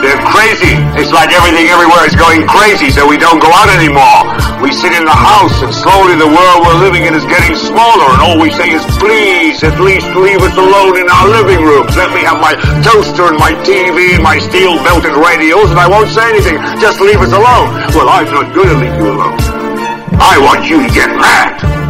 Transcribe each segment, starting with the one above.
They're crazy. It's like everything everywhere is going crazy, so we don't go out anymore. We sit in the house, and slowly the world we're living in is getting smaller, and all we say is, please, at least leave us alone in our living rooms. Let me have my toaster and my TV and my steel-belted radios, and I won't say anything. Just leave us alone. Well, I'm not going to leave you alone. I want you to get mad.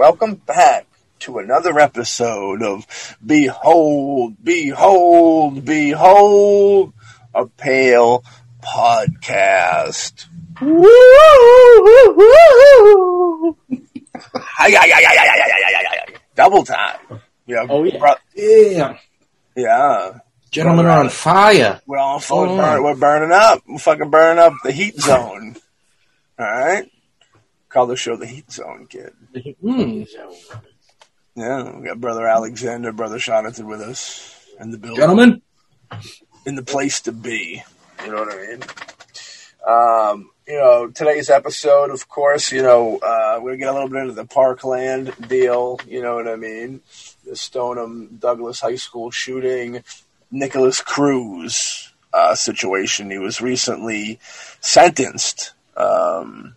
Welcome back to another episode of Behold, Behold, Behold, a Pale Podcast. Double time. Yeah. Oh, yeah. Bro- yeah. Yeah. Gentlemen are on fire. We're on fire. Oh. Burn, we're burning up. We're fucking burning up the heat zone. All right? Call the show the heat zone, kid. Hmm. Yeah, we got brother Alexander, brother Jonathan with us in the building, Gentlemen, in the place to be. You know what I mean? Um, you know, today's episode, of course, you know, uh, we're gonna get a little bit into the Parkland deal. You know what I mean? The Stoneman Douglas High School shooting, Nikolas Cruz uh, situation. He was recently sentenced, um,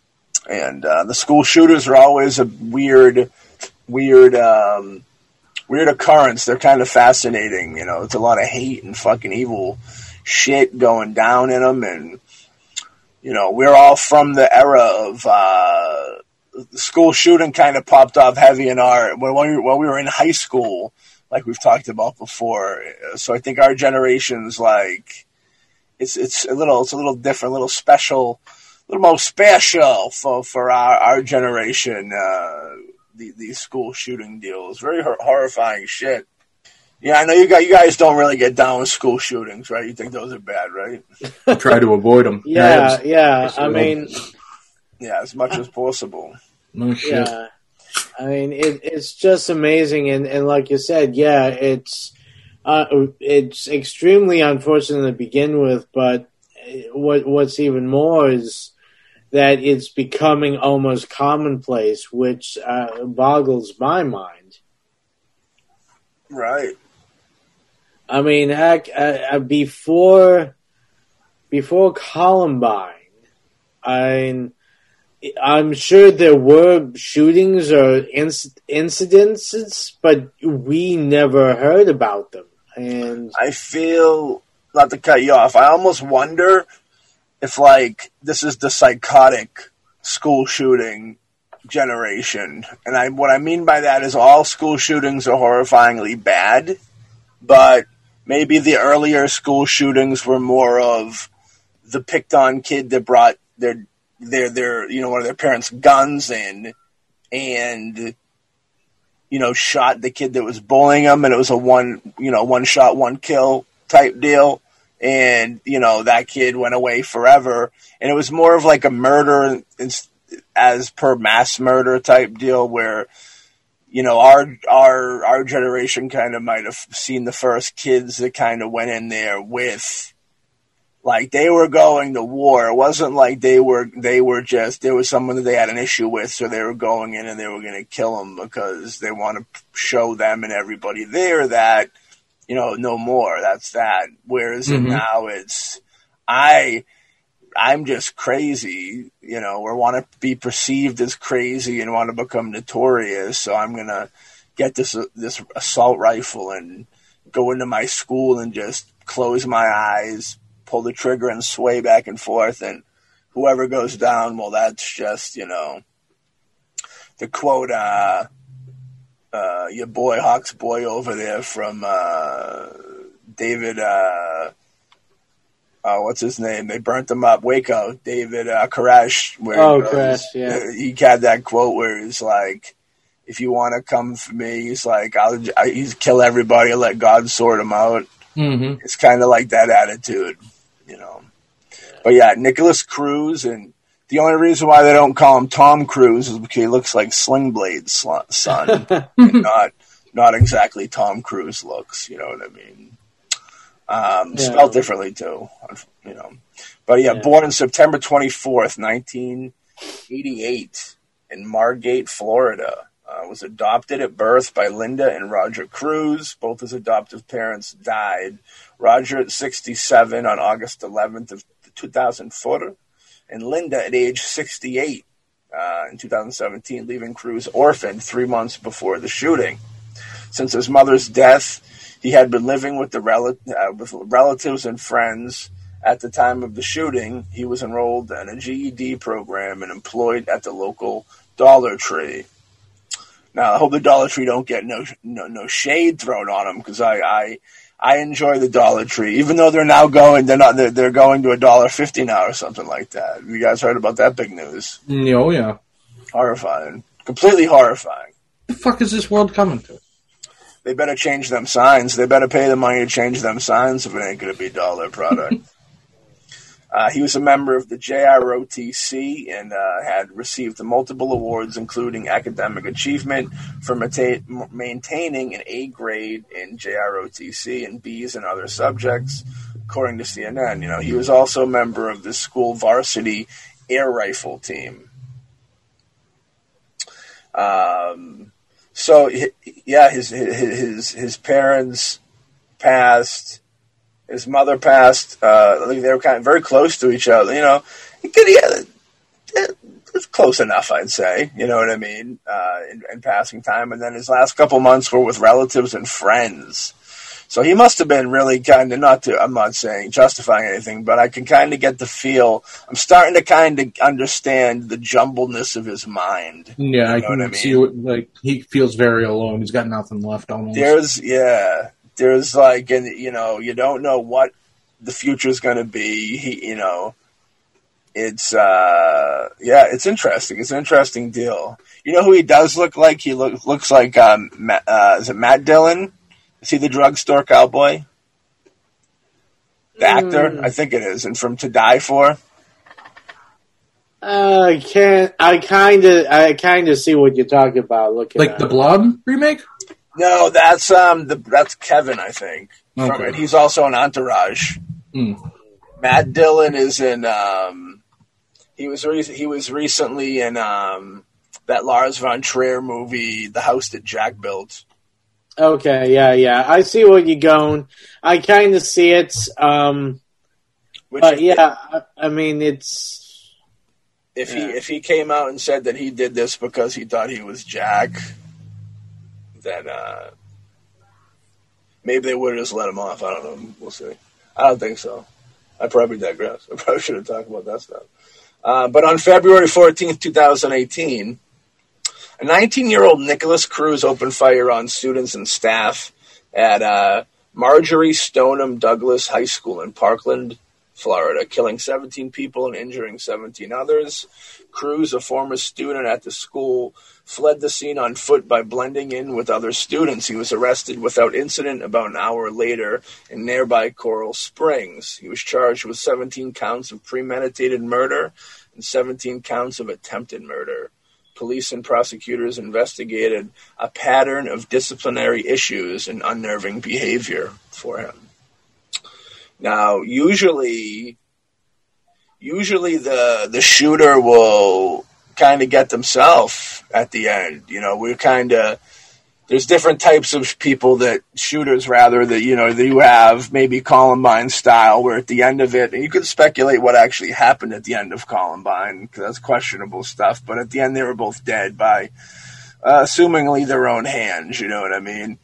and uh, the school shooters are always a weird, weird, um, weird occurrence. They're kind of fascinating. You know, it's a lot of hate and fucking evil shit going down in them, and you know, we're all from the era of uh, school shooting. Kind of popped off heavy in our when we, when we were in high school, like we've talked about before. So I think our generation's like it's it's a little it's a little different, a little special, little more special for for our our generation. Uh, the, these school shooting deals, very horrifying shit. Yeah, I know you got you guys don't really get down with school shootings, right? You think those are bad, right? try to avoid them. Yeah, yeah. Yes, I we mean, Yeah, as much as possible. No shit. yeah. I mean, it, it's just amazing, and, and like you said, yeah, it's uh, it's extremely unfortunate to begin with, but what what's even more is that it's becoming almost commonplace, which uh, boggles my mind. Right. I mean, heck, uh, uh, before before Columbine, I I'm sure there were shootings or inc- incidences, but we never heard about them. And I feel not to cut you off. I almost wonder if like this is the psychotic school shooting generation. And I what I mean by that is all school shootings are horrifyingly bad, but maybe the earlier school shootings were more of the picked on kid that brought their their their you know one of their parents' guns in and you know shot the kid that was bullying him and it was a one you know one shot one kill type deal and you know that kid went away forever and it was more of like a murder as per mass murder type deal where you know our our our generation kind of might have seen the first kids that kind of went in there with like they were going to war. It wasn't like they were they were just there was someone that they had an issue with, so they were going in and they were going to kill them because they want to show them and everybody there that you know no more. That's that. Whereas Mhm. now it's I I'm just crazy, you know, or want to be perceived as crazy and want to become notorious. So I'm gonna get this this assault rifle and go into my school and just close my eyes, pull the trigger, and sway back and forth, and whoever goes down, well, that's just you know, the quote, uh, uh, your boy Hawk's boy over there from uh, David. Uh, uh, what's his name? They burnt him up. Waco, David uh, Koresh. Where Oh, he goes- Koresh, yeah. He had that quote where he's like, "If you want to come for me, he's like, I'll I, he's kill everybody, and let God sort them out." Mm-hmm. It's kind of like that attitude, you know. But yeah, Nikolas Cruz, and the only reason why they don't call him Tom Cruise is because he looks like Sling Blade's son, not not exactly Tom Cruise looks. You know what I mean? Um, Yeah. Spelled differently too, you know. But yeah, Yeah. born on September twenty fourth, nineteen eighty eight, in Margate, Florida. Uh, was adopted at birth by Linda and Roger Cruz. Both his adoptive parents died. Roger at 67 on August 11th of 2004, and Linda at age 68 uh, in 2017, leaving Cruz orphaned three months before the shooting. Since his mother's death, he had been living with the rel- uh, with relatives and friends. At the time of the shooting, he was enrolled in a GED program and employed at the local Dollar Tree. Now, I hope the Dollar Tree don't get no no, no shade thrown on them because I, I I enjoy the Dollar Tree, even though they're now going they're not they're, they're going to a dollar fifty now or something like that. You guys heard about that big news? Mm, oh yeah. Horrifying, completely horrifying. The fuck is this world coming to? They better change them signs. They better pay the money to change them signs if it ain't going to be dollar product. Uh, he was a member of the JROTC and uh, had received multiple awards, including academic achievement for mata- maintaining an A grade in JROTC and Bs in other subjects, according to CNN. You know, he was also a member of the school varsity air rifle team. Um, so yeah, his his his, his parents passed his mother passed. Uh, they were kind of very close to each other. You know, He could- yeah, it's close enough, I'd say. You know what I mean? Uh, in, in passing time, and then his last couple months were with relatives and friends. So he must have been really kind of not to. I'm not saying justifying anything, but I can kind of get the feel. I'm starting to kind of understand the jumbledness of his mind. Yeah, I You know can what I mean? see what like he feels very alone. He's got nothing left almost. There's yeah, there's like, and you know, you don't know what the future is going to be. He, you know, it's uh, yeah, it's interesting. It's an interesting deal. You know who he does look like? He look, looks like um, Matt, uh, is it Matt Dillon? Is he the drugstore cowboy? The actor, I think it is, and from To Die For. Uh, I can't. I kind of. I kind of see what you're talking about. Looking like at the it. Blob remake. No, that's um, the, that's Kevin, I think. From Okay. it. He's also in Entourage. Hmm. Matt Dillon is in. Um, he was re- he was recently in um, that Lars von Trier movie, The House That Jack Built. Okay, yeah, yeah. I see where you're going. I kind of see it. Um, Which but yeah, I, I mean, it's if he if he came out and said that he did this because he thought he was Jack, then uh, maybe they would have just let him off. I don't know. We'll see. I don't think so. I probably digress. I probably should have talked about that stuff. Uh, but on February 14th, 2018, a 19 year old Nikolas Cruz opened fire on students and staff at uh, Marjory Stoneman Douglas High School in Parkland, Florida, killing 17 people and injuring 17 others. Cruz, a former student at the school, fled the scene on foot by blending in with other students. He was arrested without incident about an hour later in nearby Coral Springs. He was charged with 17 counts of premeditated murder and 17 counts of attempted murder. Police and prosecutors investigated a pattern of disciplinary issues and unnerving behavior for him. Now, usually, usually the the shooter will kind of get themselves at the end. You know, we're kind of there's different types of people that shooters rather that you know that you have maybe Columbine style where at the end of it and you can speculate what actually happened at the end of Columbine because that's questionable stuff but at the end they were both dead by uh, assumingly their own hands you know what I mean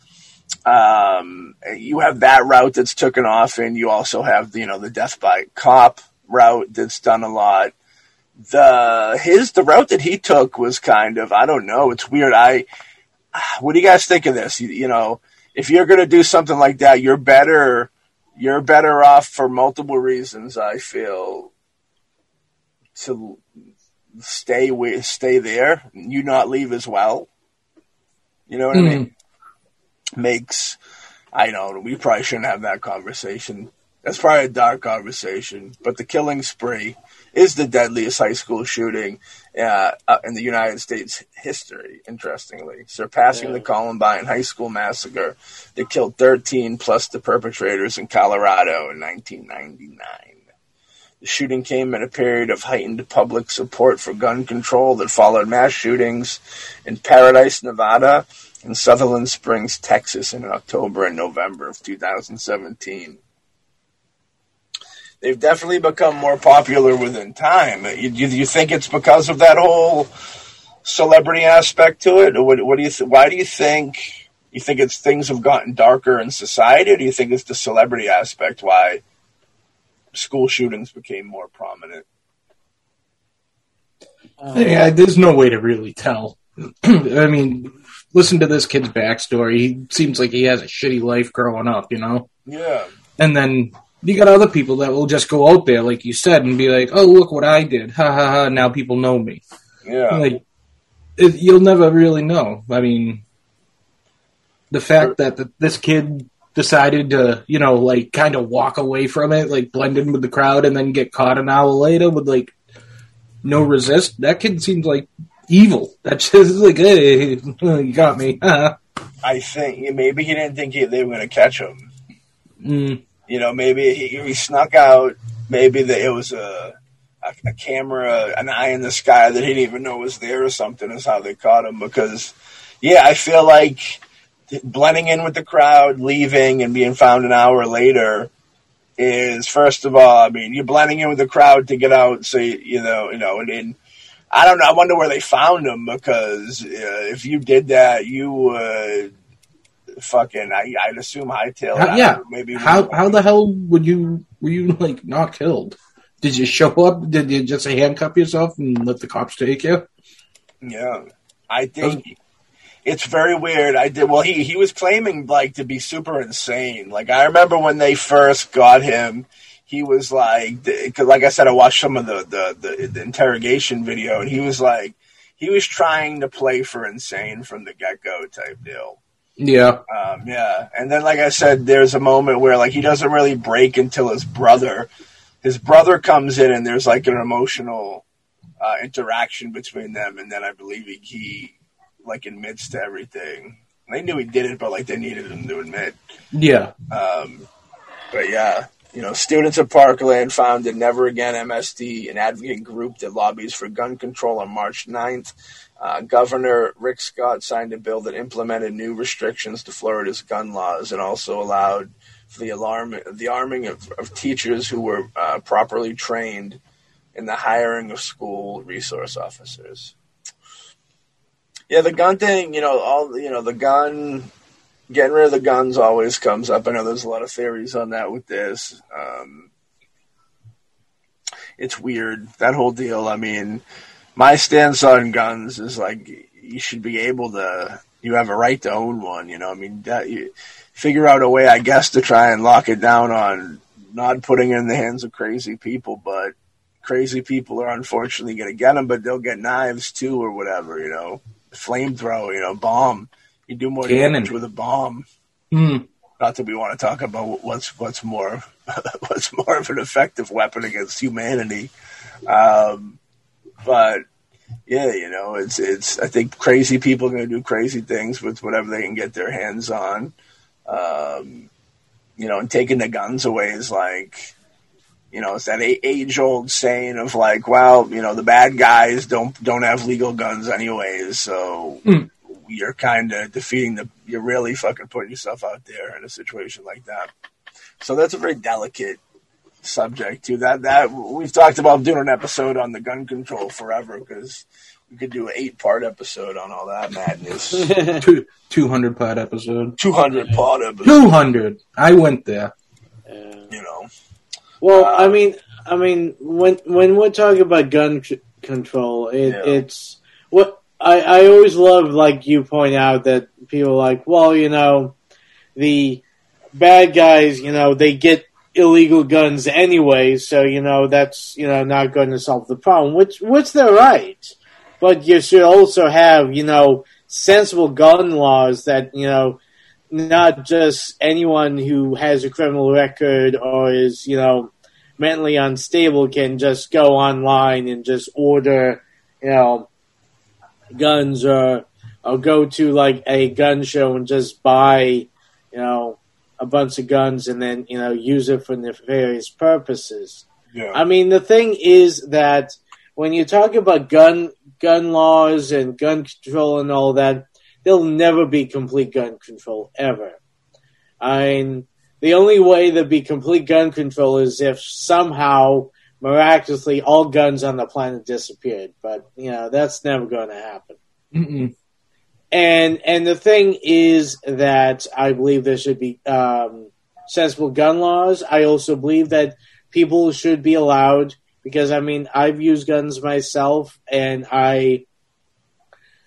um, you have that route that's taken off and you also have you know the death by cop route that's done a lot the his the route that he took was kind of I don't know it's weird I what do you guys think of this? You, you know, if you're going to do something like that, you're better. You're better off for multiple reasons. I feel to stay with, stay there. You not leave as well. You know what mm. I mean? Makes I know we probably shouldn't have that conversation. That's probably a dark conversation. But the killing spree is the deadliest high school shooting uh, uh, in the United States history, interestingly, surpassing yeah. the Columbine High School massacre that killed 13 plus the perpetrators in Colorado in 1999. The shooting came at a period of heightened public support for gun control that followed mass shootings in Paradise, Nevada, and Sutherland Springs, Texas in October and November of 2017 they've definitely become more popular within time. You, you think it's because of that whole celebrity aspect to it, what, what do you? Th- why do you think you think it's things have gotten darker in society, or do you think it's the celebrity aspect why school shootings became more prominent? yeah, there's no way to really tell. I mean, listen to this kid's backstory. He seems like he has a shitty life growing up, you know. Yeah. And then you got other people that will just go out there, like you said, and be like, "Oh, look what I did! Ha ha ha! Now people know me." Yeah, like it, you'll never really know. I mean, the fact that the, this kid decided to, you know, like kind of walk away from it, like blend in with the crowd, and then get caught an hour later with like no resist. That kid seems like evil. That's just like, hey, you got me. I think maybe he didn't think he, they were going to catch him. Mm. You know, maybe he, he snuck out. Maybe that it was a, a, a camera, an eye in the sky that he didn't even know was there or something. Is how they caught him. Because, yeah, I feel like blending in with the crowd, leaving, and being found an hour later is first of all, I mean, you're blending in with the crowd to get out. So you, you know, you know, and, and I don't know. I wonder where they found him because uh, if you did that, you would fucking I, would assume hightail. How, yeah, maybe how how the hell would you were you like not killed? Did you show up? Did you just handcuff yourself and let the cops take you? Yeah, I think was, it's very weird. I did well. He he was claiming like to be super insane. Like I remember when they first got him. He was like, because like I said, I watched some of the, the, the, the interrogation video, and he was like, he was trying to play for insane from the get go type deal. Yeah. Um, yeah. And then, like I said, there's a moment where like he doesn't really break until his brother, his brother comes in and there's like an emotional uh, interaction between them, and then I believe he, he like admits to everything. They knew he did it, but like they needed him to admit. Yeah. Um, but yeah, you know, students of Parkland founded Never Again MSD, an advocate group that lobbies for gun control on March 9th. Uh, Governor Rick Scott signed a bill that implemented new restrictions to Florida's gun laws and also allowed for the alarm the arming of, of teachers who were uh, properly trained in the hiring of school resource officers. Yeah, the gun thing, you know, all you know, the gun getting rid of the guns always comes up. I know there's a lot of theories on that with this. Um, it's weird that whole deal. I mean, my stance on guns is like you should be able to. You have a right to own one. You know, I mean, that, you figure out a way, I guess, to try and lock it down on not putting it in the hands of crazy people. But crazy people are unfortunately going to get them, but they'll get knives too, or whatever. You know, flamethrower. You know, bomb. You do more Cannon. damage with a bomb. Mm. Not that we want to talk about what's what's more what's more of an effective weapon against humanity. Um, but yeah, you know, it's it's. I think crazy people are going to do crazy things with whatever they can get their hands on. Um, you know, and taking the guns away is like, you know, it's that age old saying of like, well, you know, the bad guys don't don't have legal guns anyways, so. Mm. You're kind of defeating the. You're really fucking putting yourself out there in a situation like that. So that's a very delicate subject too. That that we've talked about doing an episode on the gun control forever because we could do an eight part episode on all that madness. Two 200 part episode. Two hundred part episode. Two hundred. I went there. Yeah. You know. Well, Uh, I mean, I mean, when when we're talking about gun c- control, it, Yeah. it's what I I always love. Like you point out that people like, well, you know, the bad guys, you know, they get illegal guns anyway, so you know that's you know not going to solve the problem. Which which they're right, but you should also have you know sensible gun laws that you know not just anyone who has a criminal record or is, you know, mentally unstable can just go online and just order, you know, guns or or go to like a gun show and just buy, you know, a bunch of guns and then, you know, use it for nefarious purposes. Yeah. I mean, the thing is that when you talk about gun gun laws and gun control and all that, there'll never be complete gun control ever. I mean, the only way there'd be complete gun control is if somehow miraculously all guns on the planet disappeared. But you know, that's never going to happen. Mm-mm. And and the thing is that I believe there should be um, sensible gun laws. I also believe that people should be allowed because I mean I've used guns myself, and I,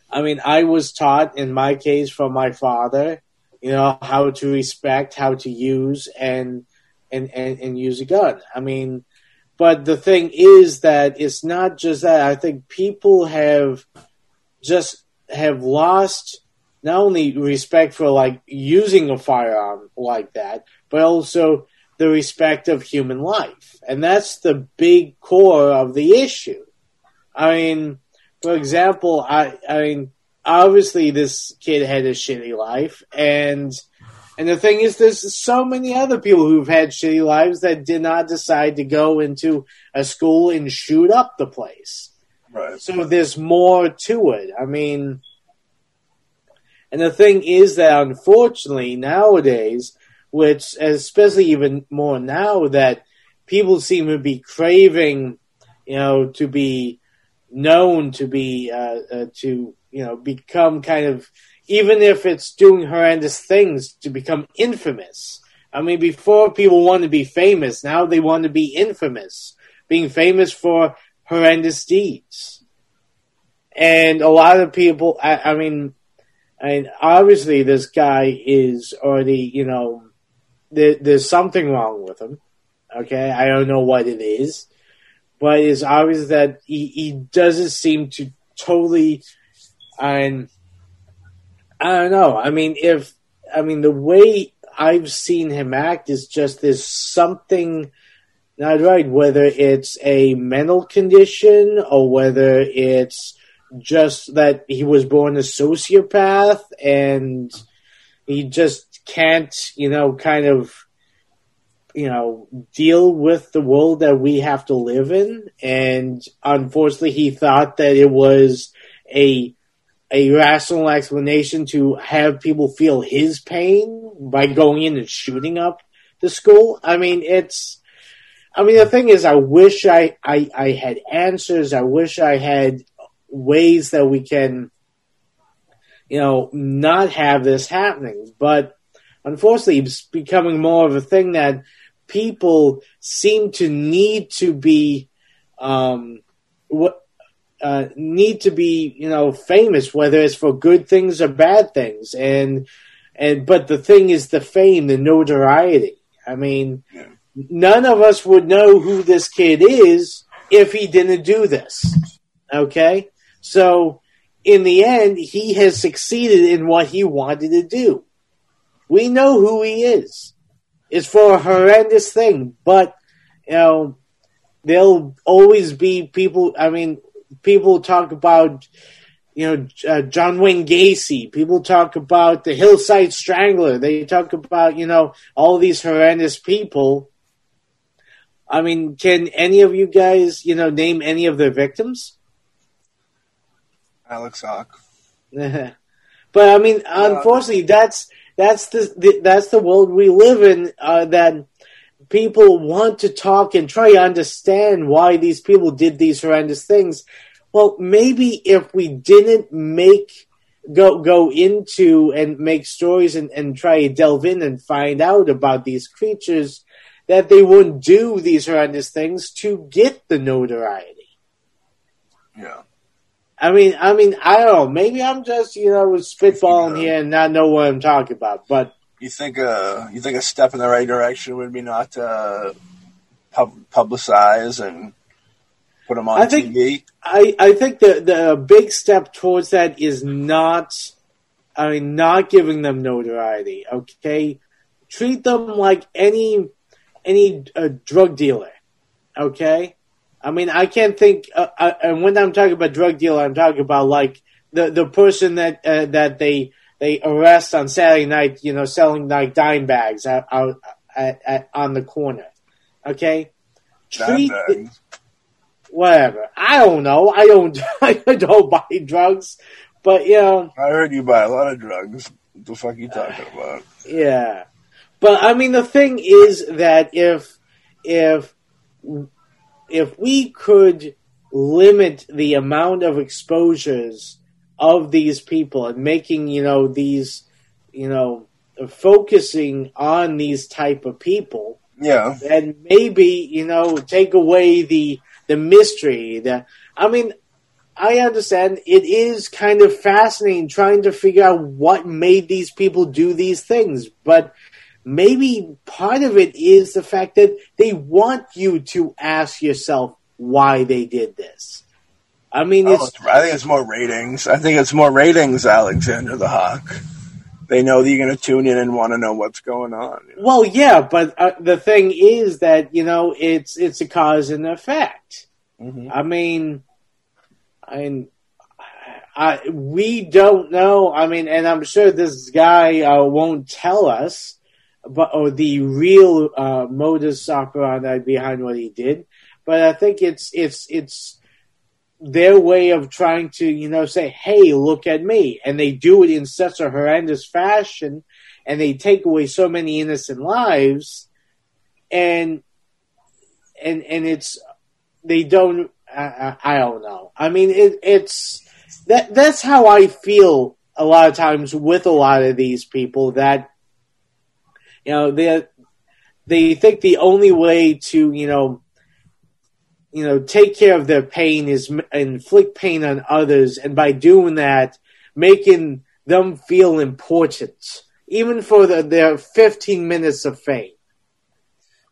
I mean I was taught in my case from my father, you know how to respect, how to use, and and and, and use a gun. I mean, but the thing is that it's not just that. I think people have just have lost not only respect for like using a firearm like that, but also the respect of human life. And that's the big core of the issue. I mean, for example, I, I mean, obviously this kid had a shitty life and, and the thing is, there's so many other people who've had shitty lives that did not decide to go into a school and shoot up the place. Right. So there's more to it. I mean, and the thing is that unfortunately nowadays, which especially even more now that people seem to be craving, you know, to be known, to be, uh, uh, to, you know, become kind of, even if it's doing horrendous things, to become infamous. I mean, before people wanted to be famous, now they want to be infamous, being famous for horrendous deeds. And a lot of people, I, I mean, I mean, obviously this guy is already, you know, there, there's something wrong with him. Okay, I don't know what it is, but it's obvious that he, he doesn't seem to totally, and I don't know. I mean, if I mean the way I've seen him act is just there's something not right. Whether it's a mental condition or whether it's just that he was born a sociopath and he just can't, you know, kind of, you know, deal with the world that we have to live in. And unfortunately, he thought that it was a a rational explanation to have people feel his pain by going in and shooting up the school. I mean, it's. I mean, the thing is, I wish I, I, I had answers. I wish I had ways that we can, you know, not have this happening. But unfortunately, it's becoming more of a thing that people seem to need to be, um, what, uh, need to be, you know, famous, whether it's for good things or bad things. And, and, but the thing is the fame, the notoriety. I mean, Yeah. none of us would know who this kid is if he didn't do this. Okay? So, in the end, he has succeeded in what he wanted to do. We know who he is. It's for a horrendous thing, but, you know, there'll always be people, I mean, people talk about, you know, uh, John Wayne Gacy. People talk about the Hillside Strangler. They talk about, you know, all these horrendous people. I mean, can any of you guys, you know, name any of their victims? Alex Hawk. But I mean, unfortunately, that's that's the, the that's the world we live in. Uh, that people want to talk and try to understand why these people did these horrendous things. Well, maybe if we didn't make go go into and make stories and, and try to delve in and find out about these creatures, that they wouldn't do these horrendous things to get the notoriety. Yeah. I mean, I mean, I don't know. Maybe I'm just you know spitballing here and not know what I'm talking about. But You think uh you think a step in the right direction would be not to uh, pub- publicize and put them on I think- TV? I I think the the big step towards that is not, I mean, not giving them notoriety. Okay, treat them like any any uh, drug dealer. Okay, I mean, I can't think. Uh, uh, and when I'm talking about drug dealer, I'm talking about like the the person that uh, that they they arrest on Saturday night. You know, selling like dime bags out, out on the corner. Okay, treat. Whatever. I don't know. I don't. I don't buy drugs, but you know, I heard you buy a lot of drugs. What the fuck you talking about? yeah. But I mean, the thing is that if if if we could limit the amount of exposures of these people and making you know these you know focusing on these type of people Yeah. and maybe you know take away the the mystery that i mean i understand it is kind of fascinating trying to figure out what made these people do these things but maybe part of it is the fact that they want you to ask yourself why they did this i mean Oh, I think it's more ratings. I think it's more ratings, Alexander the Hawk. They know that you're going to tune in and want to know what's going on. Well, yeah, but uh, the thing is that you know it's it's a cause and effect. Mhm. I mean, I mean, I we don't know. I mean, and I'm sure this guy uh, won't tell us, but or the real uh, modus operandi behind what he did. But I think it's it's it's their way of trying to you know say, "Hey, look at me," and they do it in such a horrendous fashion and they take away so many innocent lives and and and it's they don't I, I, don't know. I mean it, it's that that's how i feel a lot of times with a lot of these people that you know they they think the only way to you know you know take care of their pain is inflict pain on others and by doing that making them feel important even for the, their 15 minutes of fame.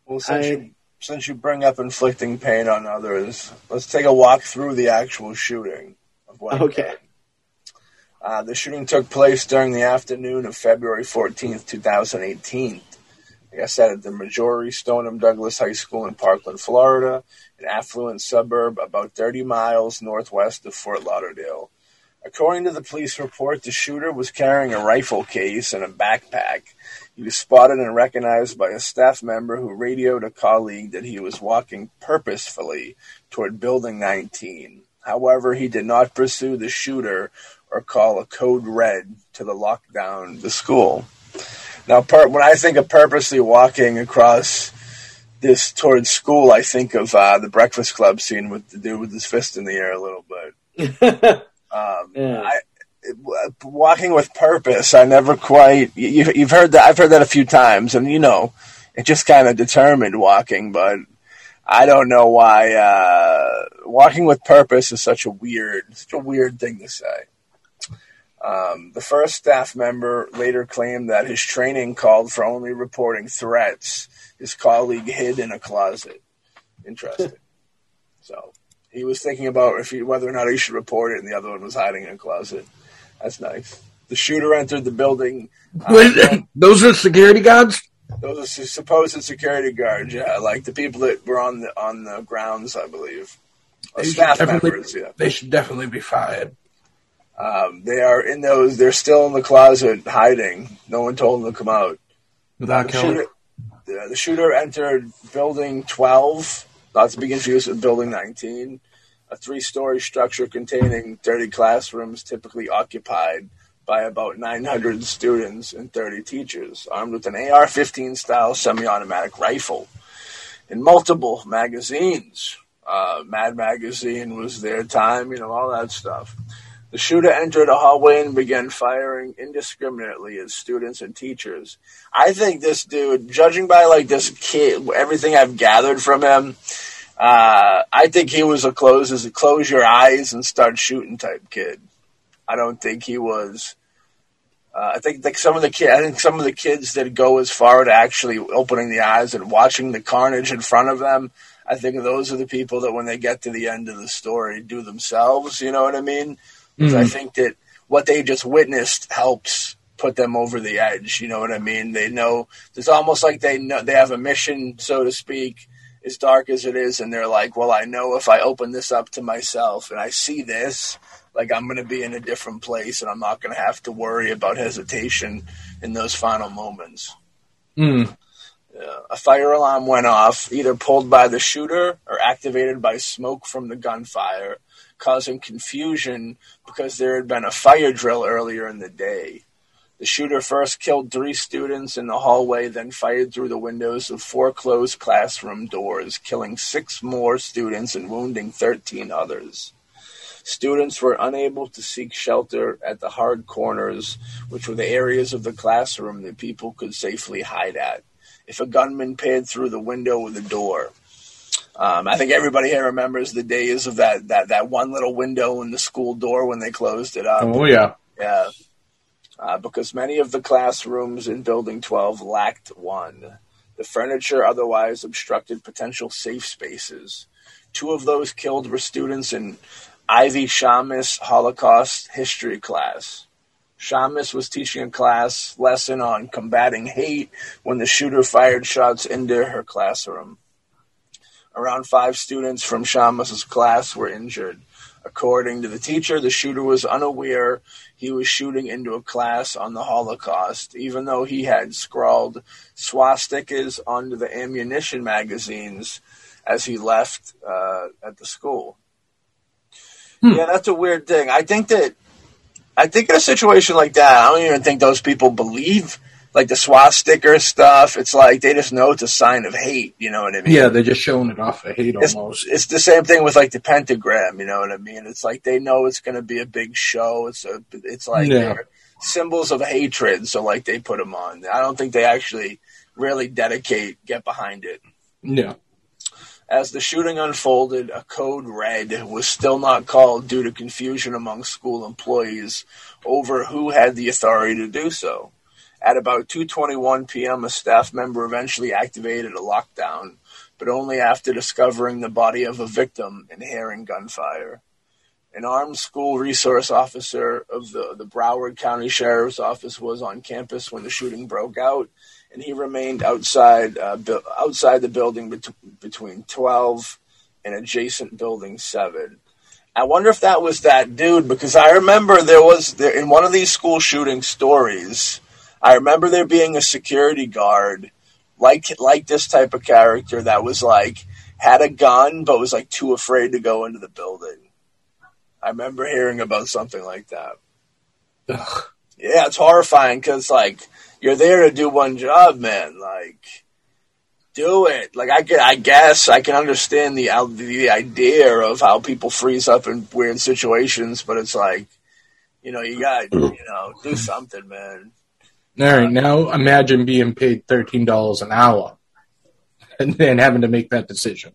Well, since, I- you, since you bring up inflicting pain on others, let's take a walk through the actual shooting. Of what Okay. Uh, the shooting took place during the afternoon of February 14th, 2018. Like I said, at the Marjory Stoneman Douglas High School in Parkland, Florida, an affluent suburb about 30 miles northwest of Fort Lauderdale. According to the police report, the shooter was carrying a rifle case and a backpack. He was spotted and recognized by a staff member who radioed a colleague that he was walking purposefully toward Building 19. However, he did not pursue the shooter or call a code red to the lockdown the school. Now, per- when I think of purposely walking across this towards school, I think of uh, the Breakfast Club scene with the dude with his fist in the air a little bit. Um, Yeah. I, walking with purpose. I never quite. You, you've heard that. I've heard that a few times, and you know, it just kind of determined walking. But I don't know why uh, walking with purpose is such a weird, such a weird thing to say. Um, the first staff member later claimed that his training called for only reporting threats. His colleague hid in a closet. Interesting. so he was thinking about if he, whether or not he should report it, and the other one was hiding in a closet. That's nice. The shooter entered the building. uh, Those are security guards. those are supposed security guards, yeah, like the people that were on the on the grounds, I believe. Or They staff members, yeah. They should definitely be fired. Um, they are in those. They're still in the closet hiding. No one told them to come out. Without The killing. shooter, the, the shooter entered building 12, not to be confused with building 19, a three story structure containing 30 classrooms typically occupied by about 900 students and 30 teachers, armed with an AR 15 style semi automatic rifle. In multiple magazines, uh, Mad Magazine was their time, you know, all that stuff. The shooter entered a hallway and began firing indiscriminately at students and teachers. I think this dude, judging by like this kid, everything I've gathered from him, uh, I think he was a close as a close your eyes and start shooting type kid. I don't think he was. Uh, I think like some of the kid, I think some of the kids that go as far to actually opening the eyes and watching the carnage in front of them. I think those are the people that when they get to the end of the story do themselves. You know what I mean? Mm. I think that what they just witnessed helps put them over the edge. You know what I mean? They know it's almost like they know they have a mission, so to speak, as dark as it is, and they're like, "Well, I know if I open this up to myself and I see this, like I'm going to be in a different place, and I'm not going to have to worry about hesitation in those final moments." Mm. Yeah. A fire alarm went off, either pulled by the shooter or activated by smoke from the gunfire, causing confusion because there had been a fire drill earlier in the day. The shooter first killed three students in the hallway, then fired through the windows of four closed classroom doors, killing six more students and wounding 13 others. Students were unable to seek shelter at the hard corners, which were the areas of the classroom that people could safely hide at. If a gunman peered through the window or the door, um, I think everybody here remembers the days of that, that, that one little window in the school door when they closed it up. Oh, yeah. Yeah uh, because many of the classrooms in Building 12 lacked one. The furniture otherwise obstructed potential safe spaces. Two of those killed were students in Ivy Schamis Holocaust history class. Schamis was teaching a class lesson on combating hate when the shooter fired shots into her classroom. Around five students from Schamis's class were injured. According to the teacher, the shooter was unaware he was shooting into a class on the Holocaust, even though he had scrawled swastikas onto the ammunition magazines as he left uh, at the school. Hmm. Yeah, that's a weird thing. I think that I think in a situation like that, I don't even think those people believe like the swastika stuff, it's like they just know it's a sign of hate. You know what I mean? Yeah, they're just showing it off of hate it's, almost. It's the same thing with like the pentagram. You know what I mean? It's like they know it's going to be a big show. It's a, it's like yeah. symbols of hatred. So like they put them on. I don't think they actually really dedicate, get behind it. Yeah. As the shooting unfolded, a code red was still not called due to confusion among school employees over who had the authority to do so. At about 2:21 p.m., a staff member eventually activated a lockdown, but only after discovering the body of a victim and hearing gunfire. An armed school resource officer of the, the Broward County Sheriff's Office was on campus when the shooting broke out, and he remained outside uh, bu- outside the building bet- between 12 and adjacent building 7. I wonder if that was that dude because I remember there was there, in one of these school shooting stories I remember there being a security guard like like this type of character that was like had a gun but was like too afraid to go into the building. I remember hearing about something like that. Ugh. Yeah, it's horrifying because like you're there to do one job, man. Like, do it. Like I can, I guess I can understand the the idea of how people freeze up in weird situations, but it's like, you know, you got you know do something, man. All right, now imagine being paid thirteen dollars an hour and then having to make that decision.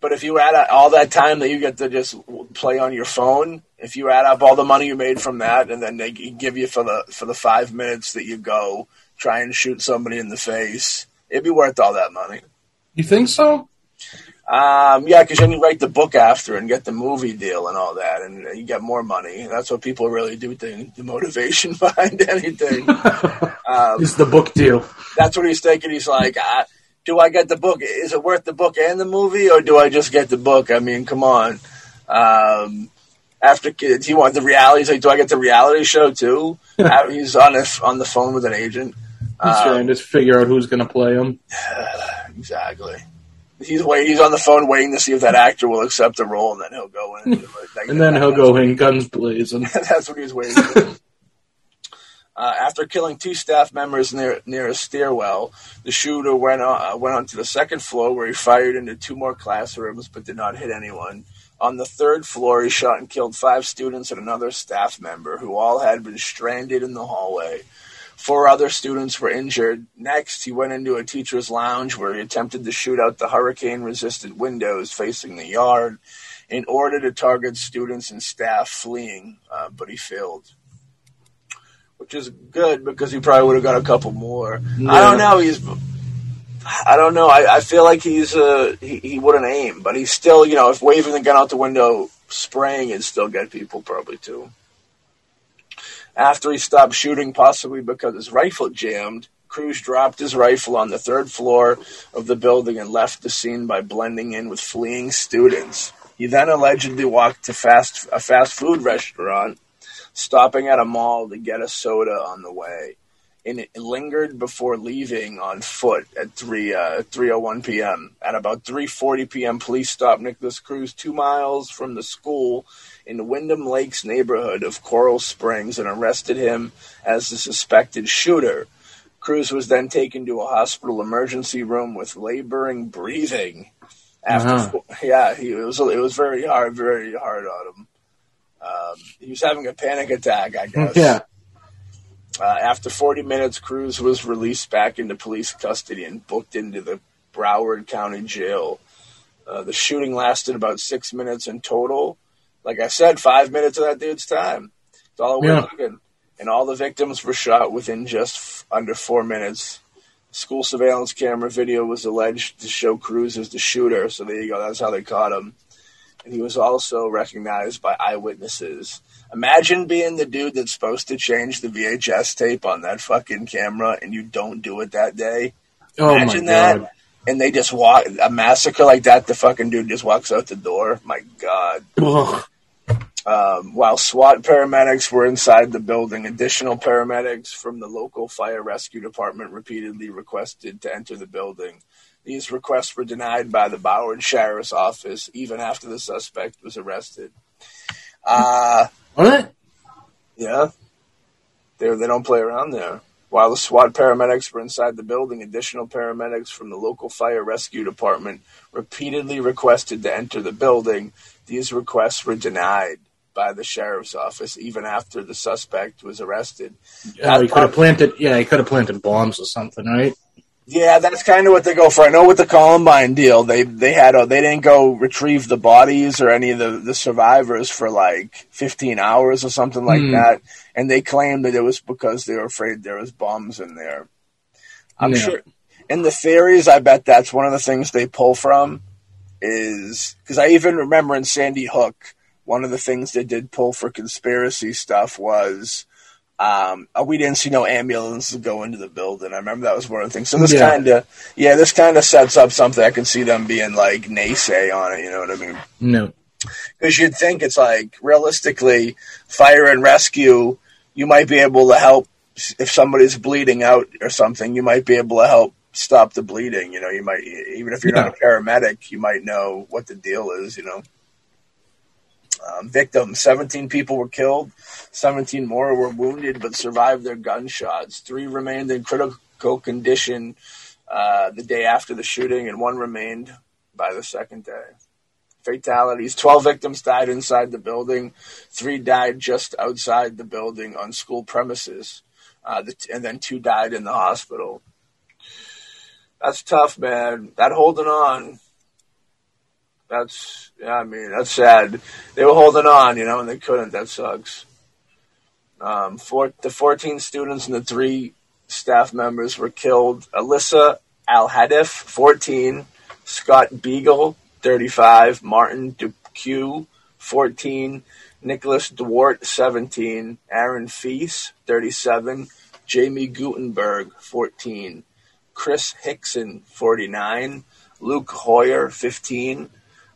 But if you add all that time that you get to just play on your phone, if you add up all the money you made from that, and then they give you for the for the five minutes that you go try and shoot somebody in the face, it'd be worth all that money. You think so? Um, yeah, because then you write the book after and get the movie deal and all that, and you get more money. That's what people really do think the motivation behind anything. um, is the book deal. That's what he's thinking. He's like, uh, do I get the book? Is it worth the book and the movie, or do I just get the book? I mean, come on. Um, after kids, he wanted the reality. He's like, do I get the reality show too? Uh, he's on a, on the phone with an agent. He's um, trying to figure out who's going to play him. exactly he's wait, he's on the phone waiting to see if that actor will accept the role, and then he'll go in. And, and then he'll go in guns blazing. that's what he's waiting for. Uh, after killing two staff members near near a stairwell, the shooter went on, uh, went on to the second floor where he fired into two more classrooms but did not hit anyone. On the third floor, he shot and killed five students and another staff member who all had been stranded in the hallway. Four other students were injured. Next, he went into a teacher's lounge where he attempted to shoot out the hurricane resistant windows facing the yard in order to target students and staff fleeing, uh, but he failed which is good because he probably would have got a couple more. I don't know. He's, I don't know. I, I feel like he's uh he, he wouldn't aim, but he's still you know if waving the gun out the window, spraying it still get people probably too. After he stopped shooting, possibly because his rifle jammed, Cruz dropped his rifle on the third floor of the building and left the scene by blending in with fleeing students. He then allegedly walked to fast a fast food restaurant stopping at a mall to get a soda on the way. And it lingered before leaving on foot at 3 uh, 3:01 p.m. At about 3:40 p.m., police stopped Nikolas Cruz two miles from the school in the Wyndham Lakes neighborhood of Coral Springs and arrested him as the suspected shooter. Cruz was then taken to a hospital emergency room with laboring breathing. After, Uh-huh. yeah, he it was it was very hard, very hard on him. Um, he was having a panic attack, I guess. Yeah. Uh, after 40 minutes, Cruz was released back into police custody and booked into the Broward County Jail. Uh, the shooting lasted about six minutes in total. Like I said, five minutes of that dude's time. That's all we're Yeah. looking. And all the victims were shot within just f- under four minutes. School surveillance camera video was alleged to show Cruz as the shooter, so there you go. That's how they caught him. And he was also recognized by eyewitnesses. Imagine being the dude that's supposed to change the VHS tape on that fucking camera and you don't do it that day. Oh Imagine my that. god. And they just walk a massacre like that. The fucking dude just walks out the door. My God. Ugh. Um, while SWAT paramedics were inside the building, additional paramedics from the local fire rescue department repeatedly requested to enter the building. These requests were denied by the Broward Sheriff's Office even after the suspect was arrested. Uh, What? yeah, they they don't play around there. While the SWAT paramedics were inside the building, additional paramedics from the local fire rescue department repeatedly requested to enter the building. These requests were denied by the sheriff's office even after the suspect was arrested. Oh, he could have planted. Yeah, he could have planted bombs or something, right? Yeah, that's kind of what they go for. I know with the Columbine deal, they they had a, they didn't go retrieve the bodies or any of the, the survivors for like 15 hours or something like Hmm. that, and they claimed that it was because they were afraid there was bombs in there. I'm Yeah. sure in the theories, I bet that's one of the things they pull from is because I even remember in Sandy Hook, one of the things they did pull for conspiracy stuff was um, uh, we didn't see no ambulances go into the building. I remember that was one of the things. So this Yeah. kind of, yeah, this kind of sets up something I can see them being like naysay on it. You know what I mean? No. Because you'd think it's like realistically, fire and rescue, you might be able to help if somebody's bleeding out or something. You might be able to help stop the bleeding. You know, you might even if you're not a paramedic, you might know what the deal is. You know. Um, victims: seventeen people were killed, seventeen more were wounded but survived their gunshots. Three remained in critical condition uh, the day after the shooting, and one remained by the second day fatalities. 12 victims died inside the building. Three died just outside the building on school premises. Uh, and then two died in the hospital. That's tough, man. That holding on. That's, yeah, I mean, that's sad. They were holding on, you know, and they couldn't. That sucks. Um, four, the 14 students and the three staff members were killed. Alyssa Alhadeff, 14. Scott Beigel, 35, Martin Duque, 14, Nicholas Dworet, 17, Aaron Feis, 37, Jaime Guttenberg, 14, Chris Hixon, 49, Luke Hoyer, 15,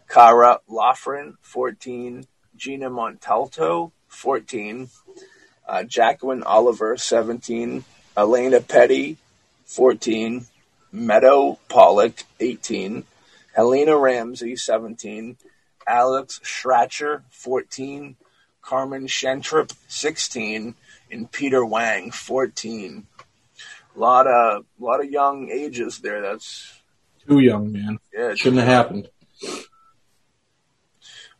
Cara Loughran, 14, Gina Montalto, 14, uh, Joaquin Oliver, 17, Alaina Petty, 14, Meadow Pollack, 18, Helena Ramsay, 17, Alex Schachter, 14, Carmen Schentrup, 16, and Peter Wang, 14. A lot of, lot of young ages there. That's Too young, man. yeah, Shouldn't have happened.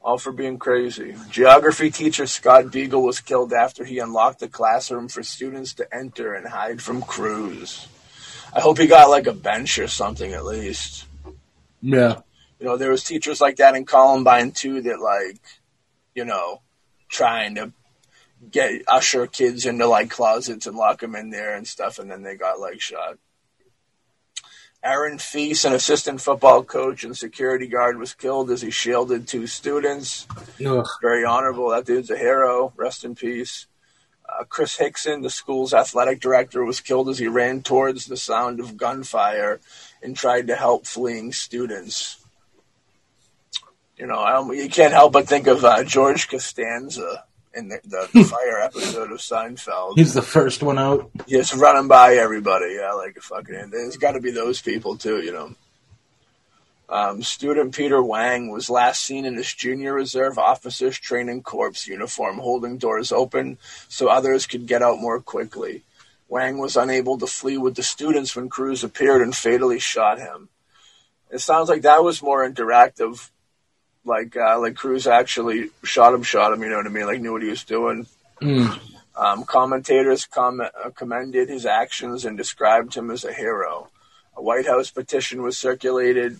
All for being crazy. Geography teacher Scott Beigel was killed after he unlocked the classroom for students to enter and hide from Cruz. I hope he got like a bench or something at least. Yeah. You know, there was teachers like that in Columbine too that like, you know, trying to get usher kids into like closets and lock them in there and stuff, and then they got like shot. Aaron Feis, an assistant football coach and security guard, was killed as he shielded two students. Ugh. Very honorable. That dude's a hero. Rest in peace. Uh, Chris Hixon, the school's athletic director, was killed as he ran towards the sound of gunfire and tried to help fleeing students. You know, I you can't help but think of uh, George Costanza in the, the, the fire episode of Seinfeld. He's the first one out. Just running by everybody, yeah, like a fucking. There's got to be those people too, you know. Um, student Peter Wang was last seen in his junior reserve officers training corps uniform, holding doors open so others could get out more quickly. Wang was unable to flee with the students when Cruz appeared and fatally shot him. It sounds like that was more interactive, like uh, like Cruz actually shot him, shot him. You know what I mean? Like knew what he was doing. Mm. Um, commentators com- uh, commended his actions and described him as a hero. A White House petition was circulated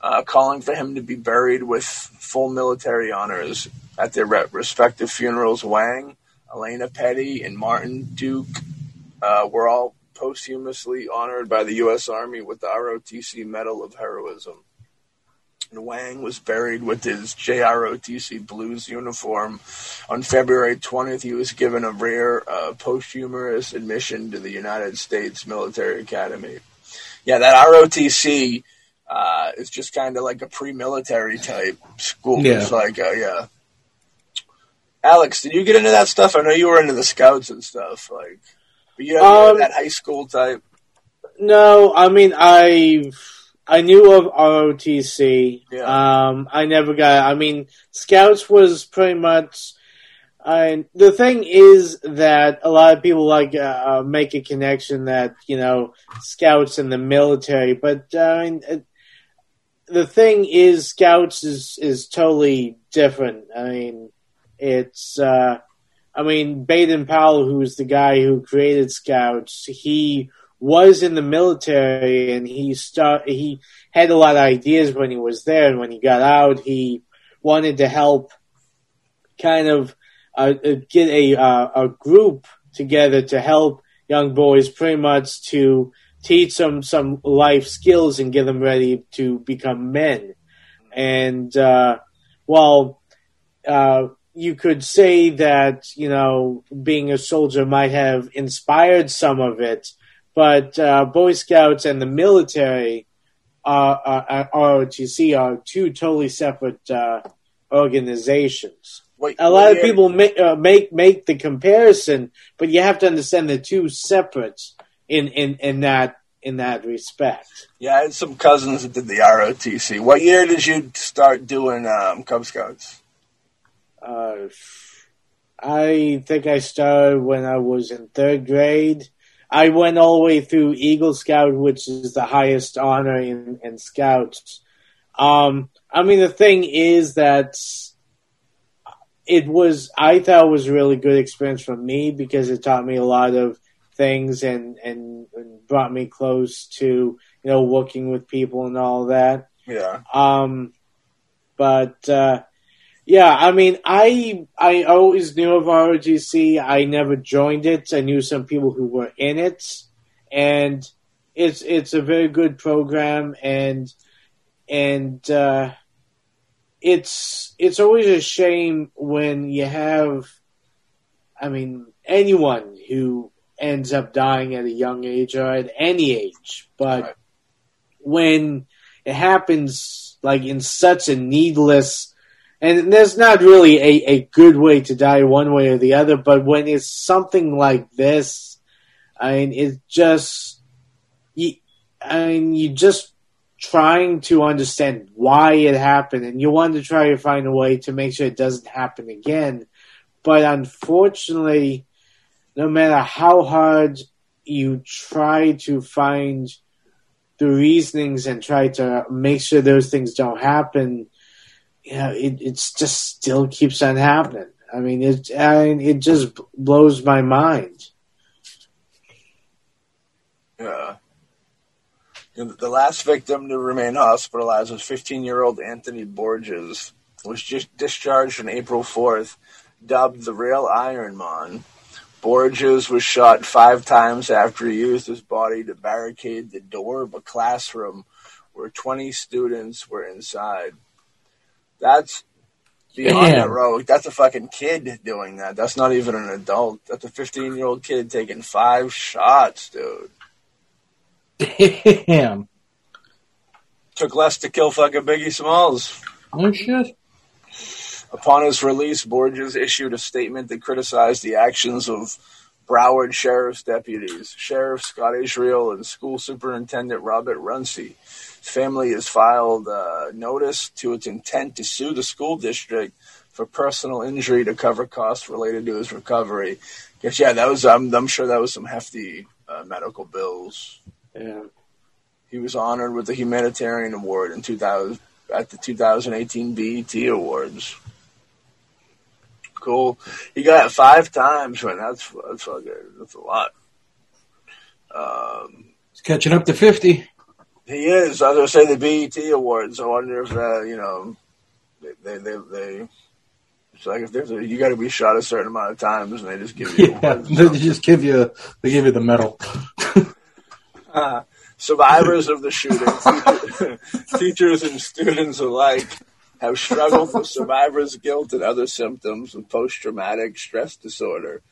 uh, calling for him to be buried with full military honors at their re- respective funerals. Wang, Alaina Petty, and Martin Duque uh, were all posthumously honored by the U.S. Army with the ROTC Medal of Heroism. And Wang was buried with his JROTC Blues uniform. On February 20th, he was given a rare uh, posthumous admission to the United States Military Academy. Yeah, that ROTC uh, is just kind of like a pre-military type school. Yeah. It's like, uh, yeah. Alex, did you get into that stuff? I know you were into the scouts and stuff. Like, but you know, Um, that high school type. No, I mean I I knew of ROTC. Yeah. Um, I never got. I mean, Scouts was pretty much. I the thing is that a lot of people like uh, uh, make a connection that you know Scouts and the military, but uh, I mean, it, the thing is Scouts is is totally different. I mean, it's. Uh, I mean, Baden Powell, who's the guy who created Scouts, he was in the military and he start he had a lot of ideas when he was there. And when he got out he wanted to help kind of uh, uh, get a uh, a group together to help young boys pretty much to teach them some life skills and get them ready to become men. And uh, well uh, you could say that you know being a soldier might have inspired some of it but uh, Boy Scouts and the military are, are, are ROTC are two totally separate uh, organizations. Wait, A lot of people make, uh, make make the comparison, but you have to understand they're two separate in, in, in that in that respect. Yeah, I had some cousins that did the ROTC. What year did you start doing um, Cub Scouts? Uh, I think I started when I was in third grade. I went all the way through Eagle Scout, which is the highest honor in, in Scouts. Um, I mean, the thing is that it was, I thought it was a really good experience for me because it taught me a lot of things and, and, and brought me close to, you know, working with people and all that. Yeah. Um, but uh, yeah, I mean, I I always knew of ROTC. I never joined it. I knew some people who were in it, and it's it's a very good program, and and uh, it's it's always a shame when you have, I mean, anyone who ends up dying at a young age or at any age, but Right. when it happens like in such a needless and there's not really a, a good way to die one way or the other but when it's something like this i mean it's just you i mean you just trying to understand why it happened and you want to try to find a way to make sure it doesn't happen again. But unfortunately, no matter how hard you try to find the reasonings and try to make sure those things don't happen, you know, it it's just still keeps on happening. I mean, it I it just blows my mind. Yeah. The last victim to remain hospitalized was 15 year old Anthony Borges, was just discharged on April 4th, dubbed the Real Iron Man. Borges was shot five times after he used his body to barricade the door of a classroom where 20 students were inside. That's beyond Damn. heroic. That's a fucking kid doing that. That's not even an adult. That's a 15 year old kid taking five shots, dude. Damn. Took less to kill fucking Biggie Smalls. Oh shit. Upon his release, Borges issued a statement that criticized the actions of Broward Sheriff's deputies, Sheriff Scott Israel and School Superintendent Robert Runcie. His family has filed a notice to its intent to sue the school district for personal injury to cover costs related to his recovery. Guess yeah, that was I'm, I'm sure that was some hefty uh, medical bills. Yeah. He was honored with the humanitarian award in 2000 at the 2018 BET Awards. Cool. He got it five times, man. That's that's fucking that's a lot. Um, It's catching up to fifty. He is. I was gonna say the BET Awards. I wonder if uh, you know they they they. it's like if there's a, you got to be shot a certain amount of times, and they just give you. Yeah, they just give you they give you the medal. Uh, survivors of the shooting, teachers and students alike, have struggled with survivor's guilt and other symptoms of post traumatic stress disorder.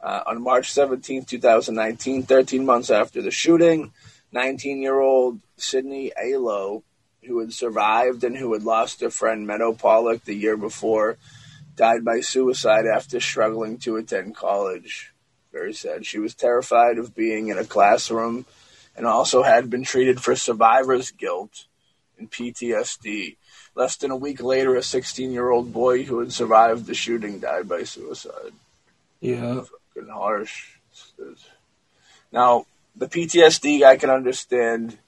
Uh, on March 17, 2019, 13 months after the shooting, 19 year old Sydney Aiello, who had survived and who had lost her friend Meadow Pollack the year before, died by suicide after struggling to attend college. Very sad. She was terrified of being in a classroom and also had been treated for survivor's guilt and PTSD. Less than a week later, a 16 year old boy who had survived the shooting died by suicide. Yeah. Fucking harsh. Now, the PTSD I can understand,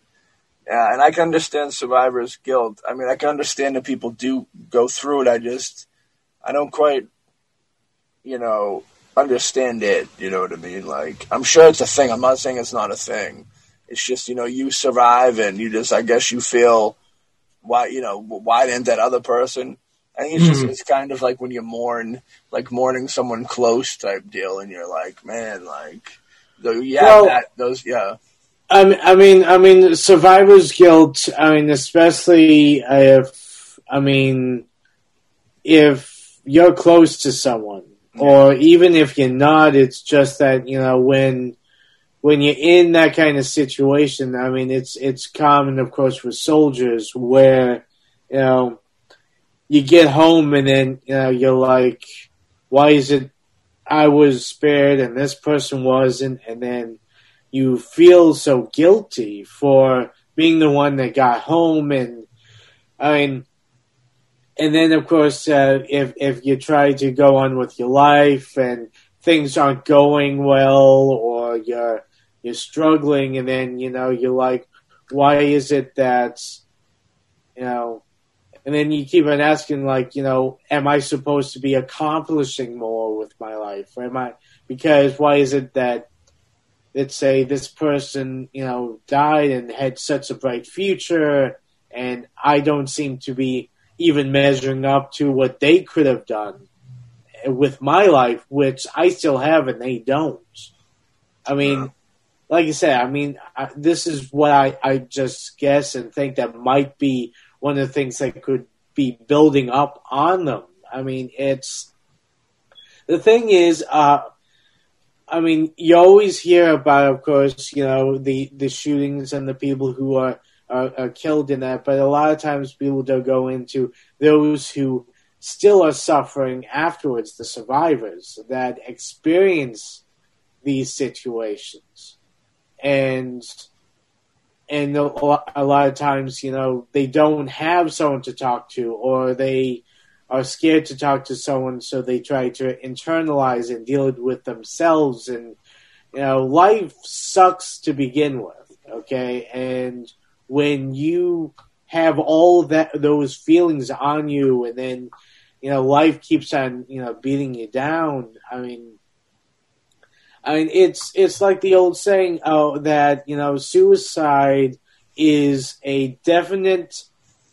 uh, and I can understand survivor's guilt. I mean, I can understand that people do go through it. I just, I don't quite, you know, understand it. You know what I mean? Like, I'm sure it's a thing. I'm not saying it's not a thing. It's just, you know, you survive and you just, I guess you feel, why, you know, why didn't that other person? I think it's just, Mhm. it's kind of like when you mourn, like mourning someone close type deal, and you're like, man, like, have Well- that, those, yeah. I mean, I mean, I mean, survivor's guilt. I mean, especially if, I mean, if you're close to someone, or even if you're not, it's just that you know when when you're in that kind of situation. I mean, it's it's common, of course, with soldiers where you know you get home and then you know you're like, why is it I was spared and this person wasn't, and then you feel so guilty for being the one that got home and I mean and then of course uh, if if you try to go on with your life and things aren't going well or you're you're struggling and then you know you're like why is it that you know and then you keep on asking like you know am i supposed to be accomplishing more with my life or am i because why is it that let's say this person, you know, died and had such a bright future, and I don't seem to be even measuring up to what they could have done with my life, which I still have and they don't. I mean, Yeah. like I said, I mean, I, this is what I, I just guess and think that might be one of the things that could be building up on them. I mean, it's the thing is, uh, I mean, you always hear about, of course, you know, the, the shootings and the people who are, are, are killed in that, but a lot of times people don't go into those who still are suffering afterwards, the survivors that experience these situations. And and a lot, of times, you know, they don't have someone to talk to, or they are scared to talk to someone, so they try to internalize and deal with themselves. And you know, life sucks to begin with, okay? And when you have all that those feelings on you, and then you know life keeps on you know beating you down. I mean, I mean it's it's like the old saying, oh, that you know suicide is a definite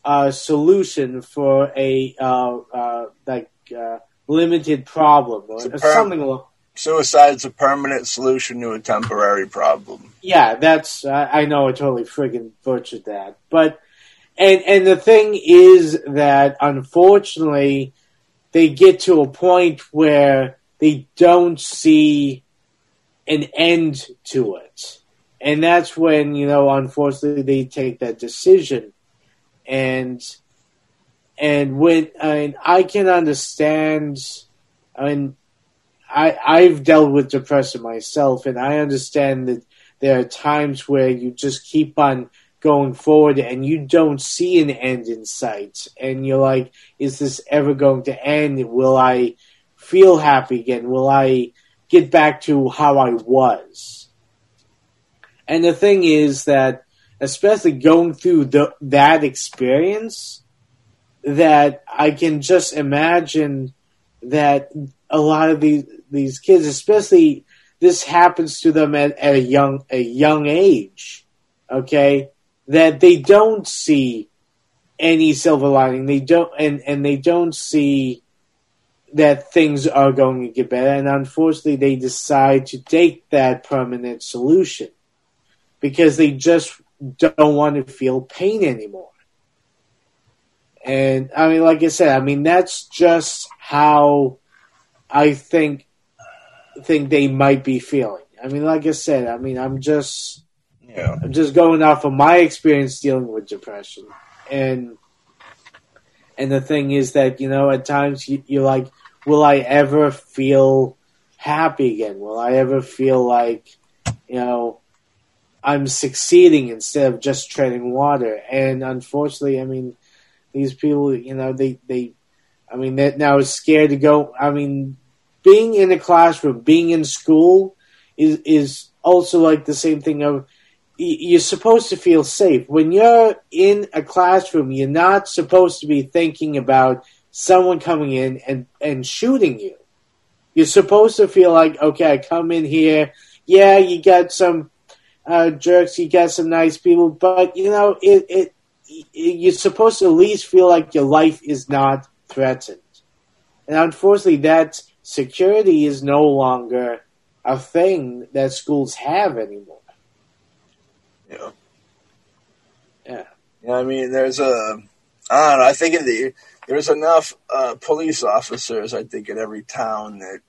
uh, solution for a uh, uh, like uh, limited problem or per- something. along- Suicide's a permanent solution to a temporary problem. Yeah, that's I I know I totally friggin' butchered that, but and and the thing is that unfortunately they get to a point where they don't see an end to it, and that's when you know unfortunately they take that decision, and and when I mean, I can understand, I mean. I, I've dealt with depression myself, and I understand that there are times where you just keep on going forward and you don't see an end in sight. And you're like, is this ever going to end? Will I feel happy again? Will I get back to how I was? And the thing is that, especially going through the, that experience, that I can just imagine that a lot of these these kids, especially this happens to them at, at a young a young age, okay, that they don't see any silver lining. They don't and, and they don't see that things are going to get better and unfortunately they decide to take that permanent solution because they just don't want to feel pain anymore. And I mean, like I said, I mean that's just how I think think they might be feeling. I mean, like I said, I mean, I'm just Yeah. I'm just going off of my experience dealing with depression, and and the thing is that you know at times you, you're like, will I ever feel happy again? Will I ever feel like you know I'm succeeding instead of just treading water? And unfortunately, I mean, these people, you know, they they, I mean, they're now scared to go. I mean, being in a classroom, being in school, is is also like the same thing of you're supposed to feel safe when you're in a classroom. You're not supposed to be thinking about someone coming in and and shooting you. You're supposed to feel like, okay, I come in here. Yeah, you got some uh, jerks, you got some nice people, but you know, it, it, it you're supposed to at least feel like your life is not threatened. And unfortunately, that security is no longer a thing that schools have anymore. Yeah. Yeah. Yeah, I mean, there's a, I don't know, I think in the, there's enough uh, police officers, I think, in every town that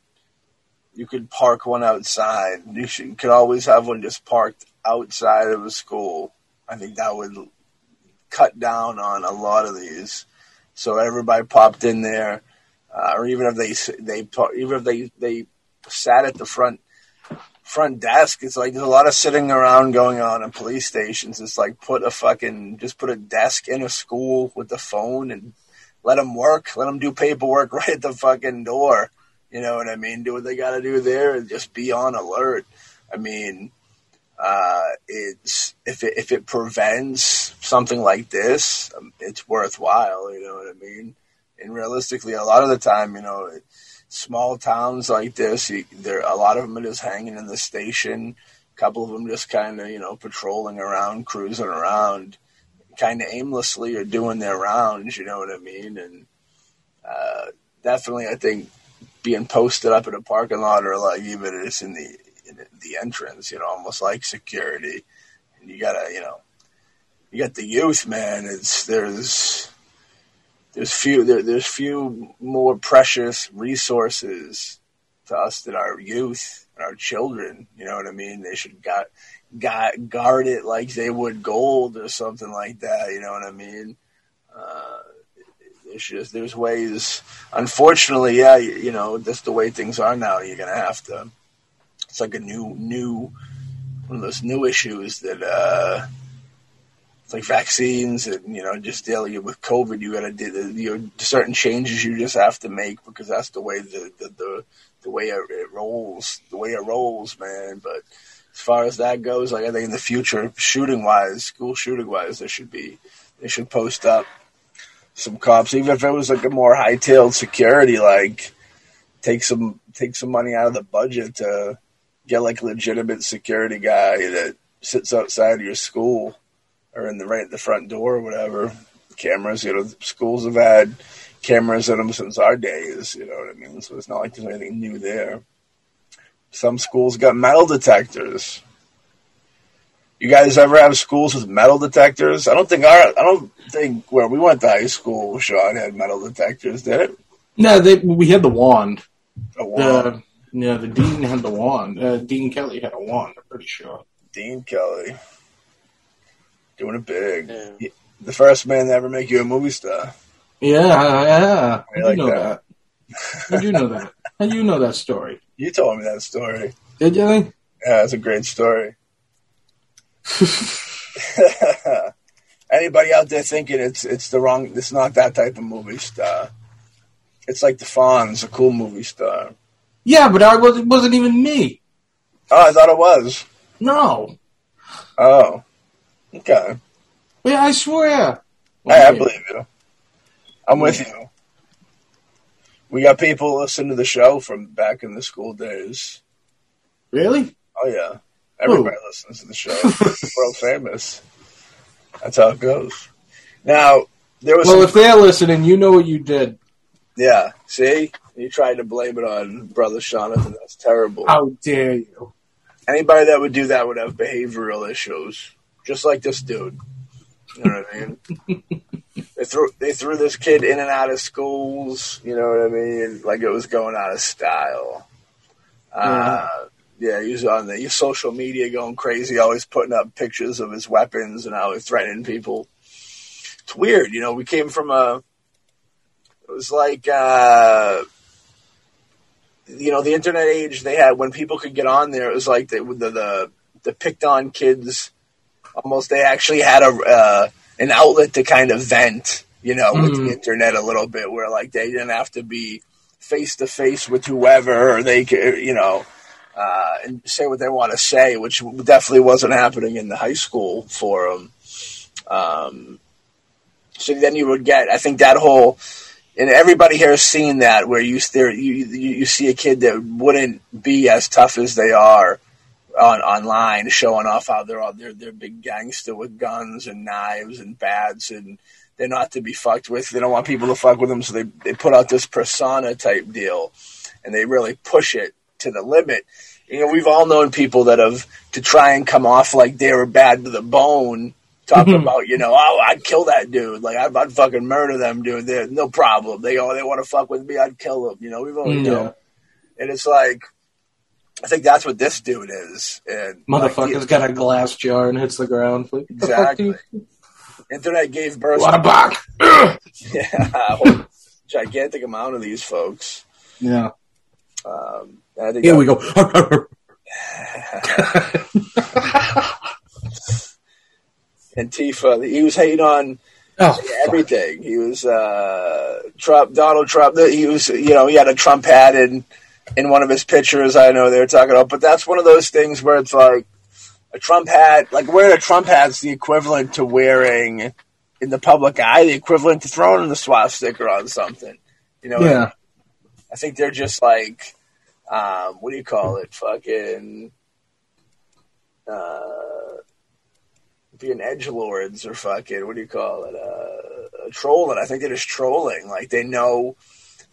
you could park one outside. You should, you could always have one just parked outside of a school. I think that would cut down on a lot of these. So everybody popped in there, uh, or even if they they even if they they sat at the front front desk. It's like there's a lot of sitting around going on in police stations. It's like put a fucking just put a desk in a school with the phone and let them work. Let them do paperwork right at the fucking door. You know what I mean? Do what they got to do there and just be on alert. I mean, uh, it's if it if it prevents something like this, um, it's worthwhile. You know what I mean? And realistically, a lot of the time, you know, small towns like this, you, there a lot of them are just hanging in the station. A couple of them just kind of you know patrolling around, cruising around, kind of aimlessly or doing their rounds. You know what I mean? And uh, definitely, I think being posted up in a parking lot or like even it's in the in the entrance, you know, almost like security. And you gotta, you know, you got the youth, man. It's there's there's few there, there's few more precious resources to us than our youth and our children. You know what I mean? They should got got guard it like they would gold or something like that. You know what I mean? Uh, it's just there's ways. Unfortunately, yeah, you, you know that's the way things are now. You're gonna have to. It's like a new new one of those new issues that uh, It's like vaccines and you know just dealing with COVID. You got to do you know, certain changes you just have to make because that's the way the the the, the way it, it rolls, the way it rolls, man. But as far as that goes, like I think in the future, shooting wise, school shooting wise, there should be they should post up some cops, even if it was like a more high tailed security, like take some take some money out of the budget to get like a legitimate security guy that sits outside your school or in the right at the front door or whatever. Cameras, you know, schools have had cameras in them since our days. You know what I mean? So it's not like there's anything new there. Some schools got metal detectors. You guys ever have schools with metal detectors? I don't think our I don't think where we went to high school, Sean had metal detectors, did it? No, they, we had the wand. A wand. The, yeah, the dean had the wand. Uh, dean Kelly had a wand. I'm pretty sure. Dean Kelly. Doing it big. Yeah. He- The first man to ever make you a movie star. Yeah, yeah. I I like know that. that. I do know that. I do know that story. You told me that story. Did you? think? Yeah, it's a great story. Anybody out there thinking it's it's the wrong? It's not that type of movie star. It's like the Fonz, a cool movie star. Yeah, but I was, it wasn't even me. Oh, I thought it was. No. Oh, okay. Yeah, I swear. I, I believe you. I'm with you. We got people listening to the show from back in the school days. Really? Oh yeah, everybody listens to the show. World famous. That's how it goes. Now there was Well, some, if they're listening, you know what you did. yeah. See, you tried to blame it on brother Jonathan. That's terrible. How dare you? Anybody that would do that would have behavioral issues, just like this dude. You know what I mean? they threw they threw this kid in and out of schools. You know what I mean? Like it was going out of style. Uh, yeah, he was on the social media going crazy, always putting up pictures of his weapons and always threatening people. It's weird, you know. We came from a. It was like. Uh, you know, the internet age they had when people could get on there, it was like the the the, the picked on kids. Almost, they actually had a uh, an outlet to kind of vent, you know, with Mhm. the internet a little bit, where like they didn't have to be face to face with whoever, or they could, you know, uh, and say what they want to say, which definitely wasn't happening in the high school forum. Um, so then you would get, I think that whole and everybody here has seen that where you there you, you you see a kid that wouldn't be as tough as they are on online showing off how they're all they're they're big gangster with guns and knives and bats and they're not to be fucked with. They don't want people to fuck with them, so they they put out this persona type deal, and they really push it to the limit. You know, we've all known people that have to try and come off like they were bad to the bone. Talking mm-hmm. about, you know, oh, I'd kill that dude. Like, I'd, I'd fucking murder them, dude. They're, no problem. They go, they want to fuck with me. I'd kill them. You know, we've only mm, known. And it's like, I think that's what this dude is. And like, Motherfucker's he- got a glass jar and hits the ground. Like, Exactly. internet gave birth. What a buck. yeah, gigantic amount of these folks. Yeah. Um, I think Here we go. Antifa. He was hating on oh, fuck. everything. He was uh, Trump, Donald Trump. He was, you know, he had a Trump hat in in one of his pictures. I know they were talking about, but that's one of those things where it's like a Trump hat. Like wearing a Trump hat's the equivalent to wearing in the public eye, the equivalent to throwing the swastika on something. You know, Yeah. I think they're just like, um, what do you call it? Fucking, uh, being edge lords or fucking, what do you call it? Uh, trolling. I think they're just trolling. Like they know,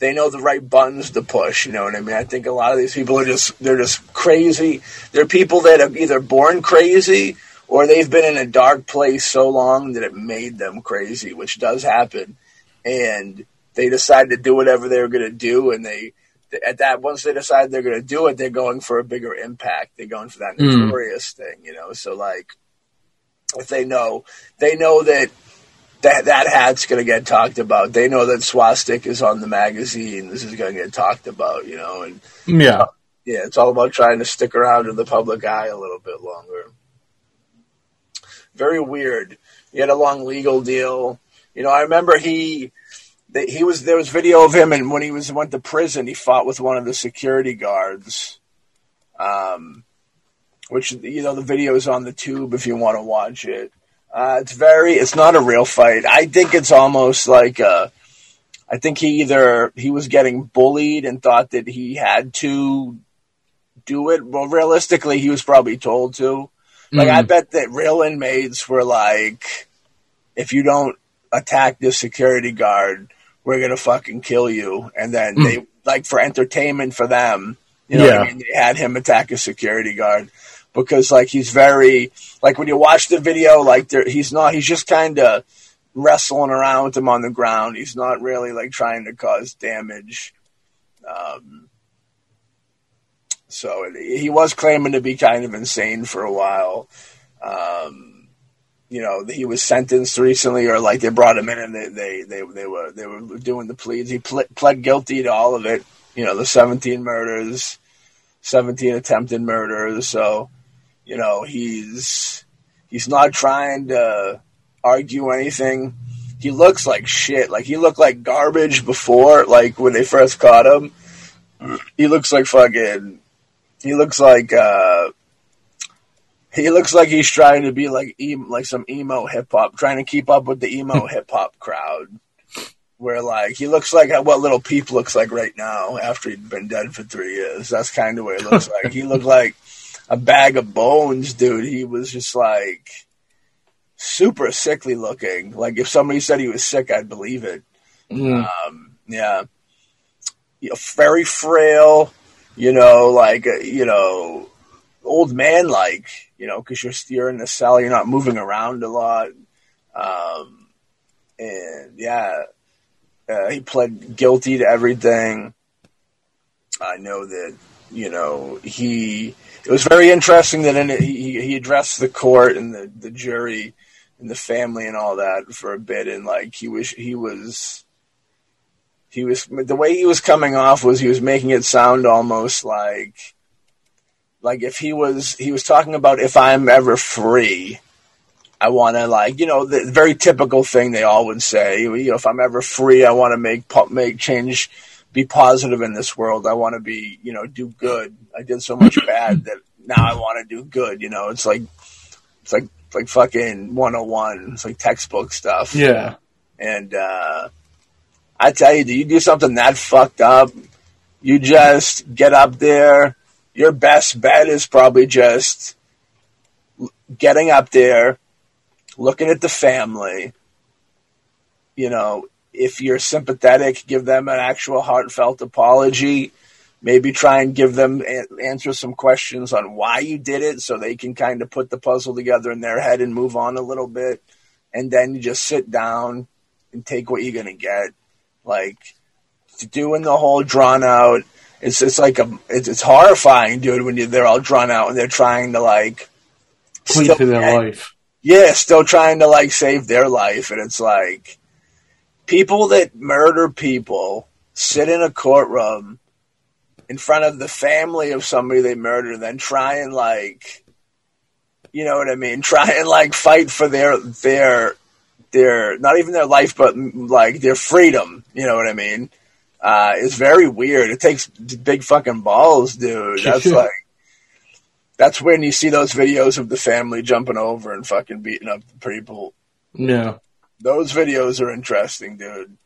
they know the right buttons to push. You know what I mean? I think a lot of these people are just, they're just crazy. They're people that are either born crazy or they've been in a dark place so long that it made them crazy, which does happen. And they decide to do whatever they were going to do, and they at that once they decide they're going to do it, they're going for a bigger impact. They're going for that Mm. notorious thing, you know. So like, if they know, they know that that that hat's going to get talked about. They know that swastika is on the magazine. This is going to get talked about, you know. And Yeah. yeah, it's all about trying to stick around in the public eye a little bit longer. Very weird. he had a long legal deal. You know, I remember he that he was there was video of him, and when he was went to prison, he fought with one of the security guards. Um, which you know the video is on the tube if you want to watch it. Uh, it's very, it's not a real fight. I think it's almost like a. I think he either he was getting bullied and thought that he had to do it. Well, realistically, he was probably told to. Like, I mm-hmm. bet that real inmates were like, if you don't attack this security guard, we're gonna fucking kill you. And then mm. they like for entertainment for them, you know what I mean? They had him attack a security guard because like he's very like when you watch the video, like there, he's not. He's just kind of wrestling around with him on the ground. He's not really like trying to cause damage. Um, so he was claiming to be kind of insane for a while. Um, you know, he was sentenced recently, or like they brought him in and they they they, they were they were doing the pleas. He ple- pled guilty to all of it. You know, the seventeen murders, seventeen attempted murders. So, you know, he's he's not trying to argue anything. He looks like shit. Like he looked like garbage before, like when they first caught him. He looks like fucking. He looks like. uh he looks like he's trying to be like em- like some emo hip hop, trying to keep up with the emo hip hop crowd. Where like he looks like what Little Peep looks like right now after he'd been dead for three years. That's kind of what he looks like. He looked like a bag of bones, dude. He was just like super sickly looking. Like if somebody said he was sick, I'd believe it. Mm. Um, yeah, You know, very frail. You know, like uh, you know, old man like. You know, because you're you're in the cell, you're not moving around a lot. Um, and yeah, uh, he pled guilty to everything. I know that you know he. It was very interesting that in it, he he addressed the court and the the jury and the family and all that for a bit, and like he was he was he was the way he was coming off was he was making it sound almost like like if he was he was talking about if I'm ever free, I want to like you know the very typical thing they all would say. You know, if I'm ever free, I want to make make change, be positive in this world. I want to be you know do good. I did so much bad that now I want to do good. You know, it's like it's like it's like fucking 101. It's like textbook stuff. Yeah. And uh, I tell you, do you do something that fucked up? You just get up there. Your best bet is probably just getting up there, looking at the family. You know, if you're sympathetic, give them an actual heartfelt apology. Maybe try and give them answer some questions on why you did it, so they can kind of put the puzzle together in their head and move on a little bit. And then you just sit down and take what you're gonna get. Like doing the whole drawn out. It's it's like a it's, it's horrifying, dude. When you they're all drawn out and they're trying to like Clean to their life. yeah, still trying to like save their life, and it's like people that murder people sit in a courtroom in front of the family of somebody they murdered, then try and like, you know what I mean? Try and like fight for their their their not even their life, but like their freedom. You know what I mean? Uh, it's very weird. It takes big fucking balls, dude. That's like that's when you see those videos of the family jumping over and fucking beating up the people. Yeah. Those videos are interesting, dude.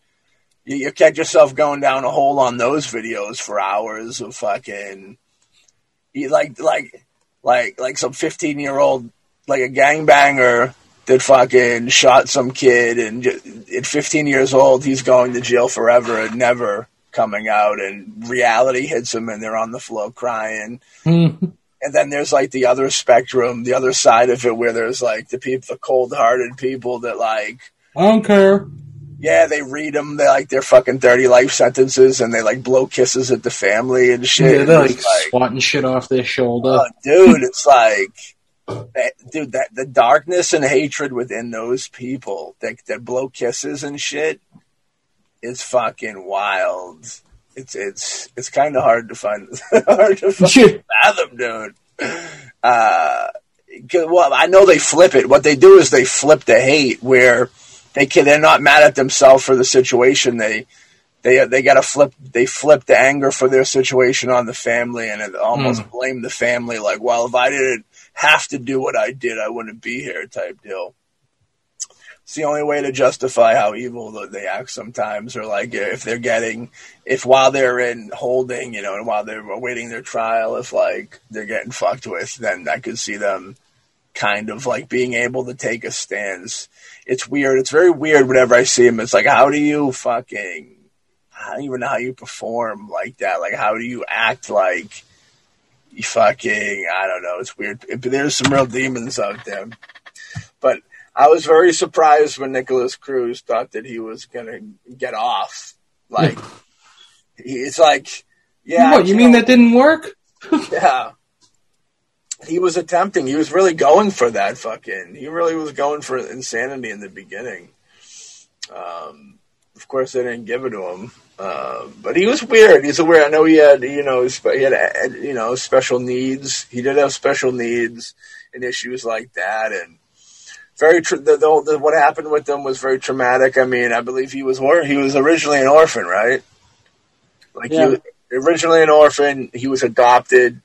You, you catch yourself going down a hole on those videos for hours of fucking, you like like like like some fifteen year old like a gangbanger that fucking shot some kid and at 15 years old he's going to jail forever and never coming out and reality hits him and they're on the floor crying Mm. and then there's like the other spectrum, the other side of it, where there's like the people, the cold-hearted people that like, I don't care. yeah, they read them, they like their fucking thirty life sentences, and they like blow kisses at the family and shit. Yeah, they're like, it's like, swatting shit off their shoulder. oh, dude, it's like, that, dude, that the darkness and hatred within those people that that blow kisses and shit is fucking wild. It's it's it's kind of hard to find hard to fathom, dude. Uh, well, I know they flip it. What they do is they flip the hate where they can, they're not mad at themselves for the situation. They, they, they got to flip, they flip the anger for their situation on the family and it almost Mm. blame the family. Like, well, if I didn't have to do what I did, I wouldn't be here type deal. It's the only way to justify how evil that they act sometimes, or like if they're getting, if while they're in holding, you know, and while they're awaiting their trial, if like they're getting fucked with, then I could see them kind of like being able to take a stance. It's weird. It's very weird whenever I see him. It's like, how do you fucking, I don't even know how you perform like that. Like, how do you act like you fucking, I don't know. It's weird. But there's some real demons out there. But I was very surprised when Nikolas Cruz thought that he was going to get off. Like, he, it's like, yeah. what, you mean that didn't work? Yeah. He was attempting. He was really going for that fucking. He really was going for insanity in the beginning. Um, of course, they didn't give it to him. Uh, but he was weird. He's weird. I know he had, you know, he had, you know, special needs. He did have special needs and issues like that, and very tr- the, the, the what happened with him was very traumatic. I mean, I believe he was or he was originally an orphan, right? Like Yeah. he was originally an orphan. He was adopted,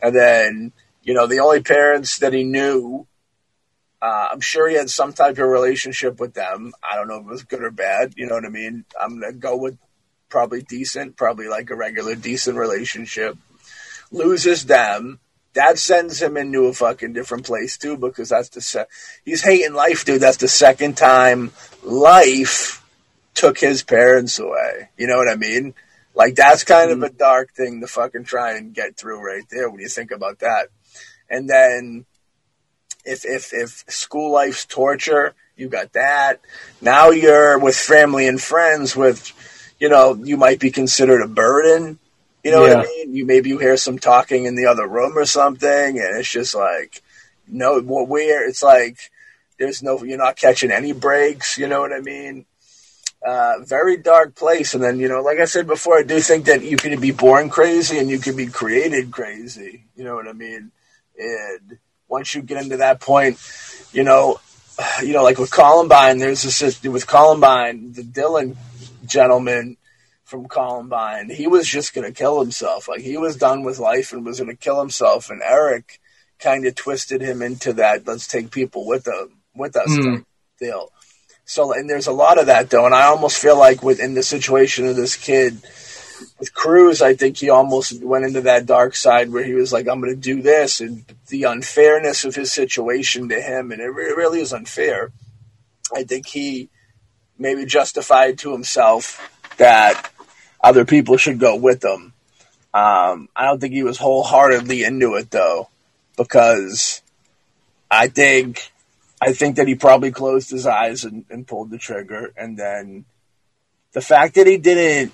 and then you know the only parents that he knew. Uh, I'm sure he had some type of relationship with them. I don't know if it was good or bad. You know what I mean? I'm gonna go with probably decent, probably like a regular decent relationship. Loses them. That sends him into a fucking different place too, because that's the se- he's hating life, dude. That's the second time life took his parents away. You know what I mean? Like that's kind of a dark thing to fucking try and get through right there when you think about that. And then if if if school life's torture, you got that. Now you're with family and friends with you know, you might be considered a burden. You know what I mean? You maybe you hear some talking in the other room or something, and it's just like no, what where it's like there's no, you're not catching any breaks. You know what I mean? Uh, very dark place. And then you know, like I said before, I do think that you can be born crazy and you can be created crazy. You know what I mean? And once you get into that point, you know, you know, like with Columbine, there's this with Columbine, the Dylan gentleman from Columbine, he was just going to kill himself. Like he was done with life and was going to kill himself. And Eric kind of twisted him into that. Let's take people with them, with us hmm. type deal. So, and there's a lot of that though. And I almost feel like within the situation of this kid with Cruz, I think he almost went into that dark side where he was like, I'm going to do this. And the unfairness of his situation to him, and it re- really is unfair. I think he maybe justified to himself that other people should go with him. Um, I don't think he was wholeheartedly into it though, because I think I think that he probably closed his eyes and, and pulled the trigger, and then the fact that he didn't,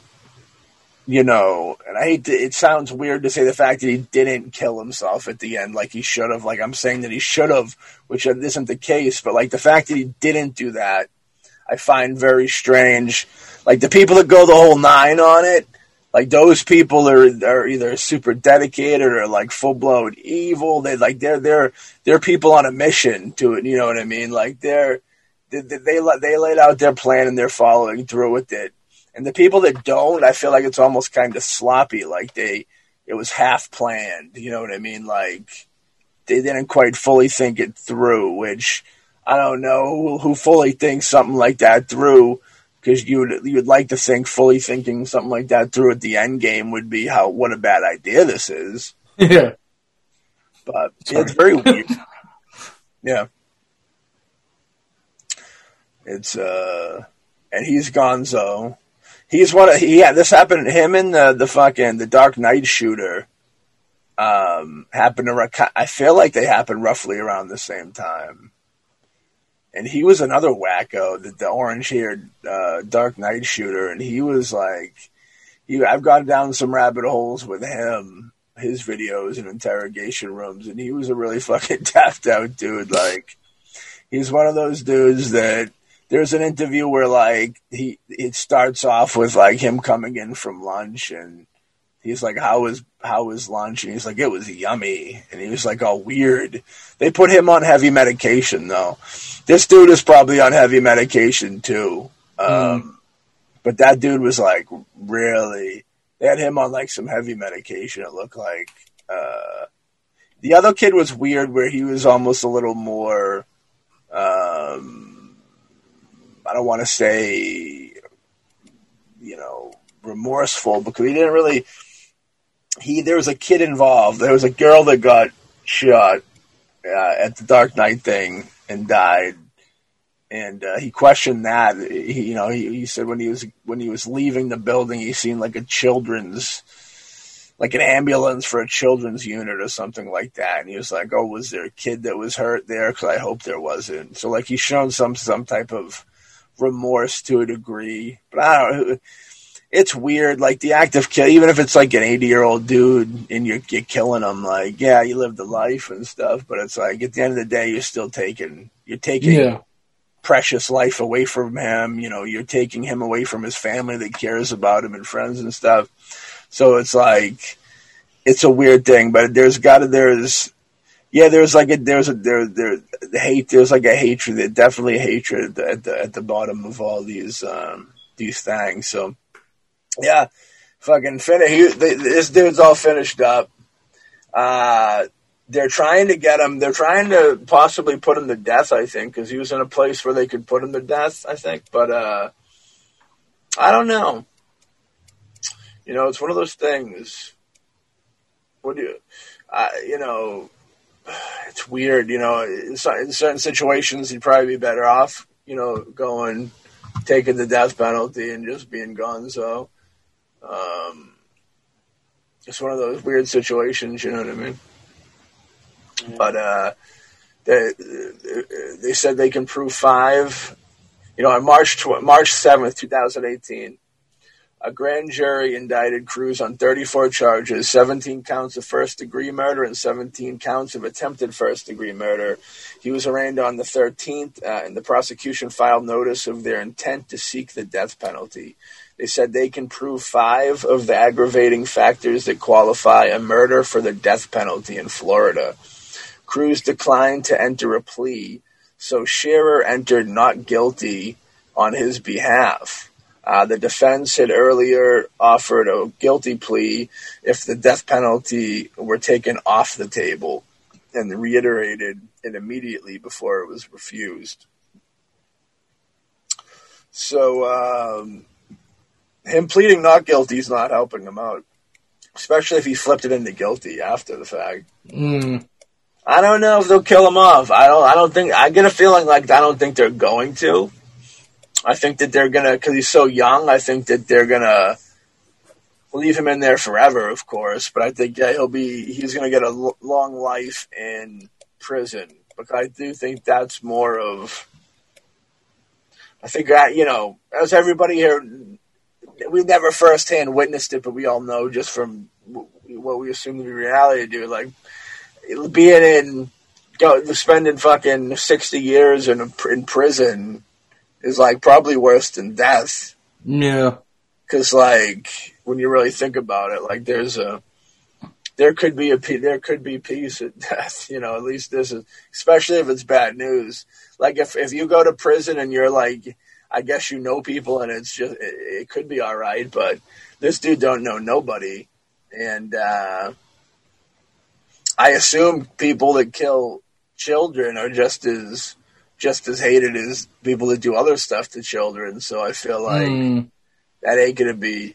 you know, and I hate to, it sounds weird to say the fact that he didn't kill himself at the end like he should have. Like I'm saying that he should have, which isn't the case, but like the fact that he didn't do that, I find very strange. Like the people that go the whole nine on it, like those people are are either super dedicated or like full blown evil. They like they're they're they're people on a mission to it. You know what I mean? Like they're they they they, they laid out their plan and they're following through with it. And the people that don't, I feel like it's almost kind of sloppy. Like they it was half planned. You know what I mean? Like they didn't quite fully think it through, which I don't know who, fully thinks something like that through. Because you would you would like to think fully thinking something like that through at the end game would be how what a bad idea this is, yeah. but it's very weird. Yeah, it's uh, and he's Gonzo. He's one of he, yeah. This happened. Him and the the fucking the Dark Knight shooter. Um, happened to. I feel like they happened roughly around the same time. And he was another wacko, the, the orange haired uh, Dark Knight shooter, and he was like, he, I've gone down some rabbit holes with him, his videos and interrogation rooms, and he was a really fucking tapped out dude. Like, he's one of those dudes that there's an interview where like he it starts off with like him coming in from lunch and He's like, how was how was lunch? And he's like, it was yummy. And he was like, oh, weird. They put him on heavy medication though. This dude is probably on heavy medication too. Um, But that dude was like really. They had him on like some heavy medication. It looked like. Uh, the other kid was weird, where he was almost a little more. Um, I don't want to say, you know, remorseful because he didn't really. He there was a kid involved. There was a girl that got shot uh, at the Dark Knight thing and died, and uh, he questioned that. He, you know, he, he said when he was when he was leaving the building, he seen like a children's like an ambulance for a children's unit or something like that. And he was like, "Oh, was there a kid that was hurt there? Because I hope there wasn't." So like he's shown some some type of remorse to a degree, but I don't. It's weird, like the act of kill, even if it's like an eighty-year-old dude and you're, you're killing him. Like, yeah, you lived a life and stuff, but it's like at the end of the day, you're still taking you're taking Yeah. precious life away from him. You know, you're taking him away from his family that cares about him and friends and stuff. So it's like, it's a weird thing, but there's got to, there's, yeah, there's like a, there's a, there, there, the hate, there's like a hatred, definitely a hatred at the, at the bottom of all these, um, these things. So, yeah, fucking finish. This dude's all finished up. Uh, they're trying to get him. They're trying to possibly put him to death. I think because he was in a place where they could put him to death. I think, but uh, I don't know. You know, it's one of those things. What do you, uh, you know, it's weird. You know, in certain situations, you'd probably be better off. You know, going taking the death penalty and just being gone. So, um, it's one of those weird situations. You know what I mean? but uh, they they said they can prove five. You know, on March tw- March seventh, two thousand eighteen, a grand jury indicted Cruz on thirty four charges, seventeen counts of first degree murder and seventeen counts of attempted first degree murder. He was arraigned on the thirteenth, uh, and the prosecution filed notice of their intent to seek the death penalty. They said they can prove five of the aggravating factors that qualify a murder for the death penalty in Florida. Cruz declined to enter a plea, so Scherer entered not guilty on his behalf. Uh, the defense had earlier offered a guilty plea if the death penalty were taken off the table and reiterated it immediately before it was refused. So, um, him pleading not guilty is not helping him out, especially if he flipped it into guilty after the fact. Mm. I don't know if they'll kill him off. I don't. I don't think. I get a feeling like I don't think they're going to. I think that they're gonna because he's so young. I think that they're gonna leave him in there forever, of course. But I think yeah, he'll be. He's gonna get a l- long life in prison. Because I do think that's more of. I think that you know, as everybody here, we never firsthand witnessed it, but we all know just from what we assume to be reality, dude. Like being in go spending fucking sixty years in in prison is like probably worse than death. Yeah. Because like when you really think about it, like there's a there could be a there could be peace at death. You know, at least this is especially if it's bad news. Like if if you go to prison and you're like, I guess you know people and it's just it, it could be all right, but this dude don't know nobody, and. uh I assume people that kill children are just as just as hated as people that do other stuff to children. So I feel like Mm. that ain't gonna be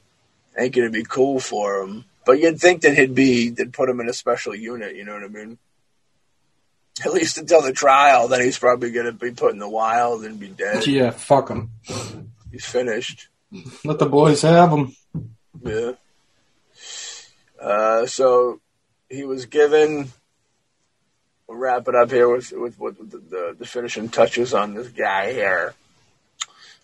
ain't gonna be cool for him. But you'd think that he'd be they'd put him in a special unit. You know what I mean? At least until the trial, then he's probably gonna be put in the wild and be dead. Yeah, fuck him. He's finished. Let the boys have him. Yeah. Uh, so he was given. Wrap it up here with with, with the, the, the finishing touches on this guy here.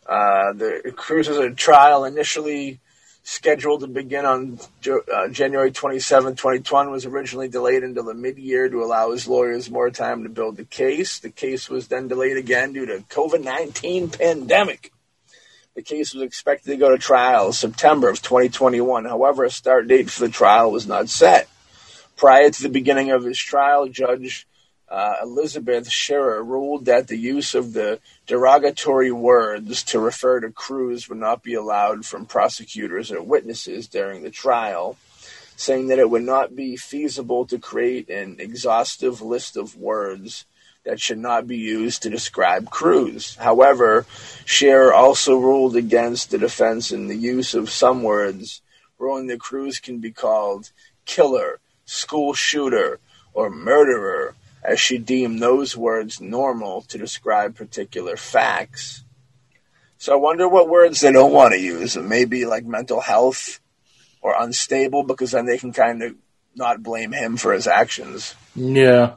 Uh, the Cruz's trial initially scheduled to begin on uh, January 27, 2020, was originally delayed until the mid-year to allow his lawyers more time to build the case. The case was then delayed again due to COVID-19 pandemic. The case was expected to go to trial September of 2021. However, a start date for the trial was not set. Prior to the beginning of his trial, Judge uh, Elizabeth Scherer ruled that the use of the derogatory words to refer to Cruz would not be allowed from prosecutors or witnesses during the trial, saying that it would not be feasible to create an exhaustive list of words that should not be used to describe Cruz. However, Scherer also ruled against the defense in the use of some words, ruling that Cruz can be called killer, school shooter, or murderer, as she deemed those words normal to describe particular facts. So I wonder what words they don't want to use. Maybe like mental health or unstable, because then they can kind of not blame him for his actions. Yeah.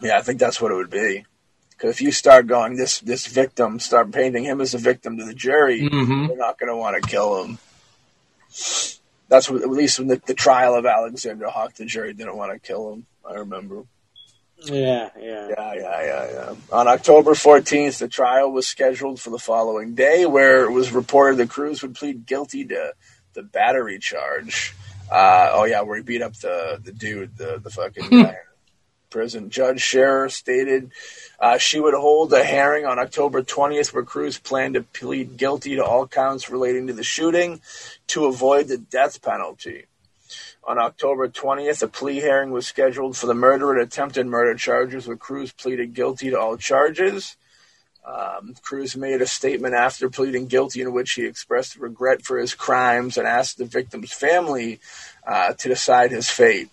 Yeah, I think that's what it would be. Because if you start going this this victim, start painting him as a victim to the jury, Mhm. they're not going to want to kill him. That's what, at least when the, the trial of Alexander Hawk, the jury didn't want to kill him. I remember. Yeah, yeah. Yeah, yeah, yeah, yeah. On October 14th, the trial was scheduled for the following day, where it was reported that Cruz would plead guilty to the battery charge. Uh, oh yeah, where he beat up the the dude, the the fucking guy prison. Judge Scherer stated uh, she would hold a hearing on October 20th, where Cruz planned to plead guilty to all counts relating to the shooting to avoid the death penalty. On October 20th, a plea hearing was scheduled for the murder and attempted murder charges, where Cruz pleaded guilty to all charges. Um, Cruz made a statement after pleading guilty in which he expressed regret for his crimes and asked the victim's family uh, to decide his fate.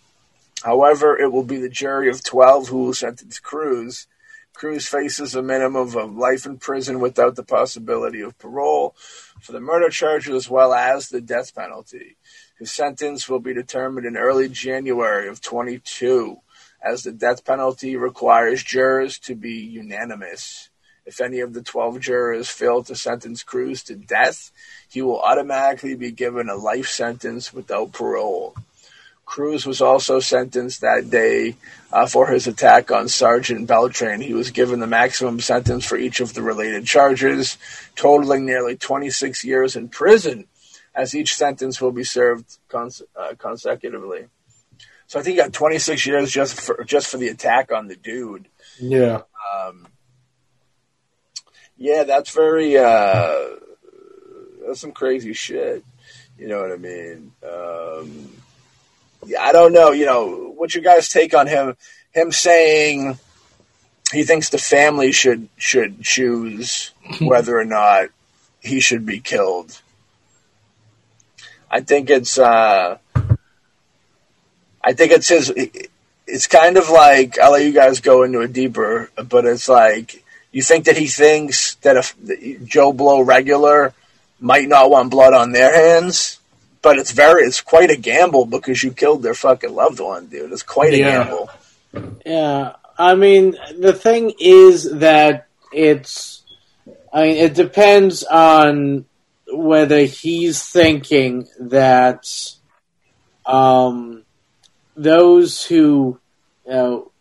However, it will be the jury of 12 who will sentence Cruz. Cruz faces a minimum of life in prison without the possibility of parole for the murder charges as well as the death penalty. His sentence will be determined in early January of 22, as the death penalty requires jurors to be unanimous. If any of the 12 jurors fail to sentence Cruz to death, he will automatically be given a life sentence without parole. Cruz was also sentenced that day uh, for his attack on Sergeant Beltran. He was given the maximum sentence for each of the related charges, totaling nearly 26 years in prison, as each sentence will be served cons- uh, consecutively. So I think he got 26 years just for just for the attack on the dude. Yeah. Um, yeah, that's very uh, that's some crazy shit. You know what I mean? Um, yeah, I don't know. You know, what's your guys' take on him? Him saying he thinks the family should should choose whether or not he should be killed. I think it's. Uh, I think it's his. It's kind of like I'll let you guys go into it deeper, but it's like you think that he thinks that if Joe Blow regular might not want blood on their hands, but it's very it's quite a gamble because you killed their fucking loved one, dude. It's quite a Yeah. gamble. Yeah, I mean, the thing is that it's. I mean, it depends on whether he's thinking that um, those who, you know,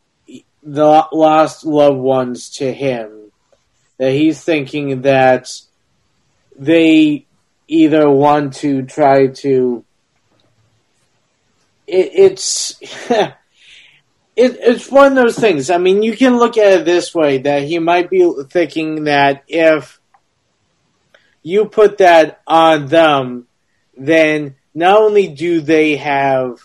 the lost loved ones to him, that he's thinking that they either want to try to. It, it's. it, it's one of those things. I mean, you can look at it this way that he might be thinking that if you put that on them, then not only do they have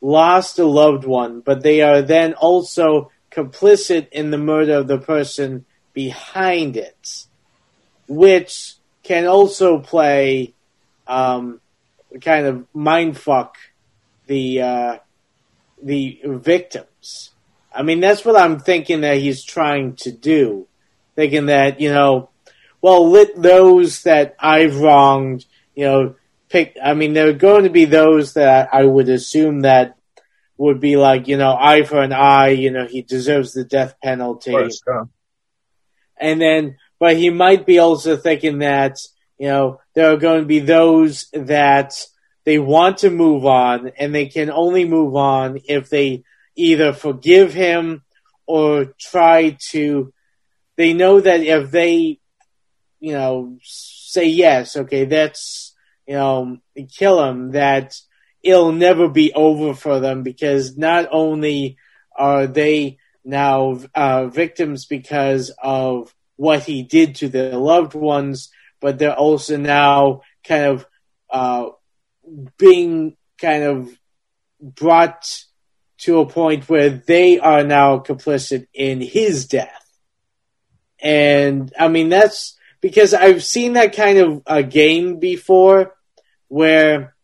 lost a loved one, but they are then also complicit in the murder of the person behind it, which can also play um, kind of mindfuck the uh, the victims. I mean, that's what I'm thinking that he's trying to do. Thinking that, you know, well, let those that I've wronged, you know, pick, I mean, there are going to be those that I would assume that would be like, you know, eye for an eye, you know, he deserves the death penalty. And then, but he might be also thinking that, you know, there are going to be those that they want to move on and they can only move on if they either forgive him or try to, they know that if they you know, say yes, okay, that's, you know, kill him, that it'll never be over for them because not only are they now uh, victims because of what he did to their loved ones, but they're also now kind of uh, being kind of brought to a point where they are now complicit in his death. And I mean, that's because I've seen that kind of a game before where,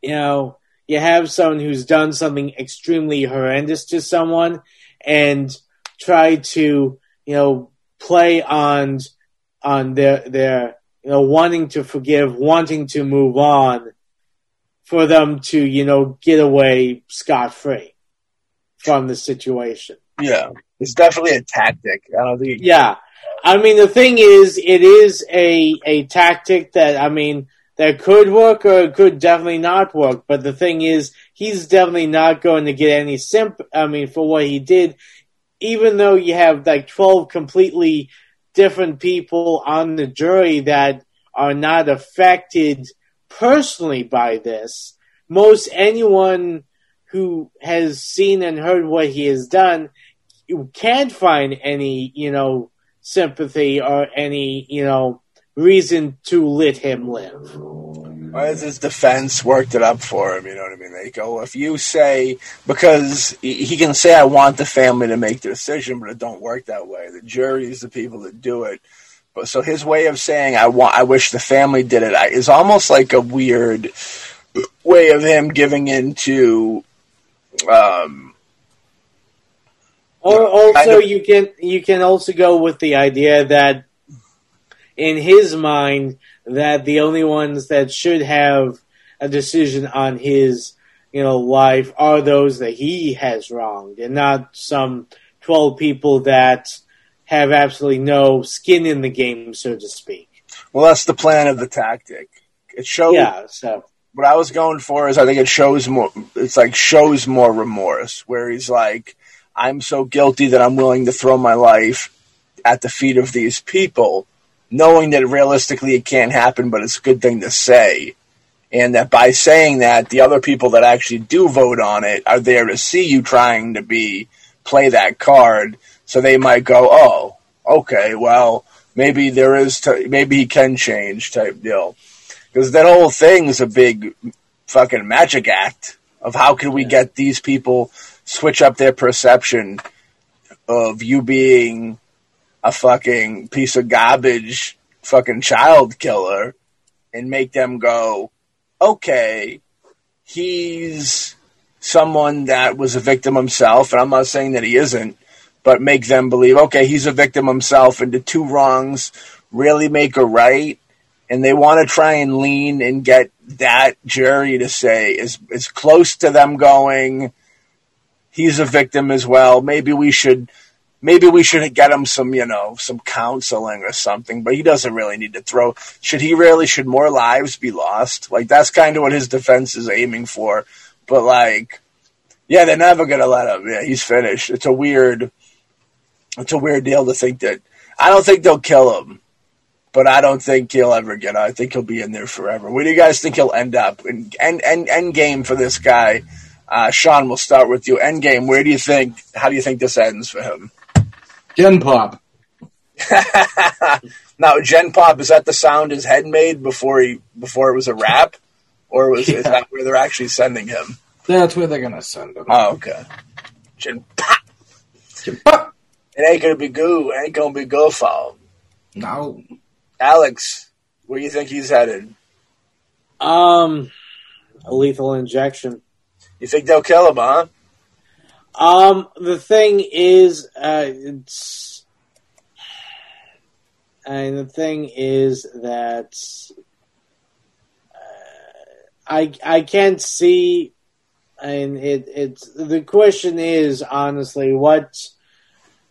you know, you have someone who's done something extremely horrendous to someone and try to, you know, play on, on their, their, you know, wanting to forgive, wanting to move on for them to, you know, get away scot free from the situation. Yeah, it's definitely a tactic. I don't think. Yeah, I mean the thing is, it is a a tactic that I mean that could work or it could definitely not work. But the thing is, he's definitely not going to get any simp. I mean, for what he did, even though you have like twelve completely different people on the jury that are not affected personally by this. Most anyone who has seen and heard what he has done you can't find any, you know, sympathy or any, you know, reason to let him live. As his defense worked it up for him, you know what I mean? They go, if you say, because he can say, I want the family to make the decision, but it don't work that way. The jury is the people that do it. But so his way of saying, I want, I wish the family did it, is almost like a weird way of him giving into, um, or also you can you can also go with the idea that in his mind that the only ones that should have a decision on his you know life are those that he has wronged and not some 12 people that have absolutely no skin in the game so to speak. Well, that's the plan of the tactic. It shows, yeah so. What I was going for is I think it shows more, it's like shows more remorse, where he's like, I'm so guilty that I'm willing to throw my life at the feet of these people, knowing that realistically it can't happen, but it's a good thing to say. And that by saying that, the other people that actually do vote on it are there to see you trying to be, play that card. So they might go, oh, okay, well, maybe there is, t- maybe he can change type deal. Because that whole thing is a big fucking magic act of how can we get these people switch up their perception of you being a fucking piece of garbage fucking child killer and make them go, okay, he's someone that was a victim himself, and I'm not saying that he isn't, but make them believe, okay, he's a victim himself, and the two wrongs really make a right, and they want to try and lean and get that jury to say is is close to them going, he's a victim as well. Maybe we should maybe we should get him some, you know, some counseling or something, but he doesn't really need to throw. Should he really, should more lives be lost? Like, that's kind of what his defense is aiming for. But, like, yeah, they're never going to let him. Yeah, he's finished. It's a weird, it's a weird deal to think that. I don't think they'll kill him, but I don't think he'll ever get out. I think he'll be in there forever. Where do you guys think he'll end up? And end, end, end game for this guy. Uh, Sean, we'll start with you. End game. Where do you think? How do you think this ends for him? Gen Pop. now, Gen Pop is that the sound his head made before he before it was a rap, or was is that where they're actually sending him? That's where they're gonna send him. Oh, okay. Gen Pop. Gen Pop. It ain't gonna be goo. It ain't gonna be go foul. No. Alex, where do you think he's headed? um a lethal injection You think they'll kill him, huh? Um, the thing is, uh, it's, and the thing is that uh, I I can't see, and it it's the question is honestly what,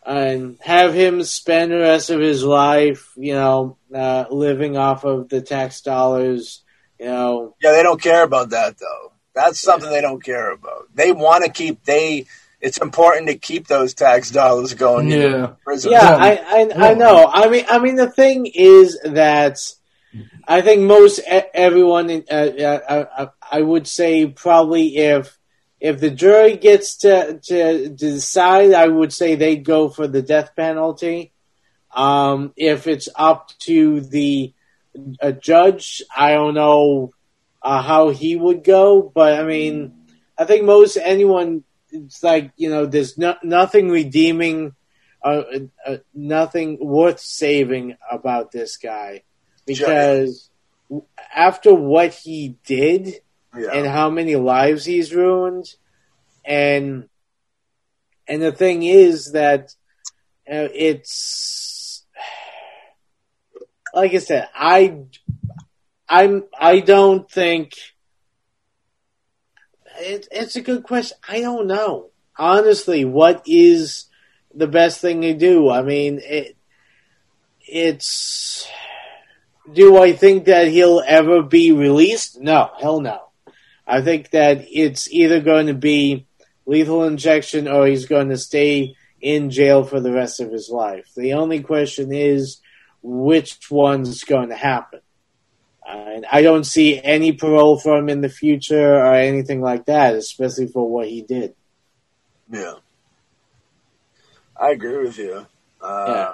and have him spend the rest of his life, you know, uh, living off of the tax dollars, you know, Yeah, they don't care about that though. That's something they don't care about. They want to keep they it's important to keep those tax dollars going. into Yeah. prison. Yeah, I, I. I know. I mean, I mean, the thing is that I think most e- everyone, in- uh, uh, uh, I would say probably if if the jury gets to to decide, I would say they'd go for the death penalty. Um, if it's up to the a judge, I don't know uh, how he would go, but I mean, I think most anyone, it's like you know, there's no, nothing redeeming uh, uh, nothing worth saving about this guy because after what he did Yeah. and how many lives he's ruined and and the thing is that uh, it's like I said I I'm I don't think it, it's a good question I don't know honestly what is the best thing to do I mean it it's do I think that he'll ever be released? No, hell no. I think that it's either going to be lethal injection or he's going to stay in jail for the rest of his life. The only question is which one's going to happen. And I don't see any parole for him in the future or anything like that, especially for what he did. Yeah. I agree with you. Um, Yeah.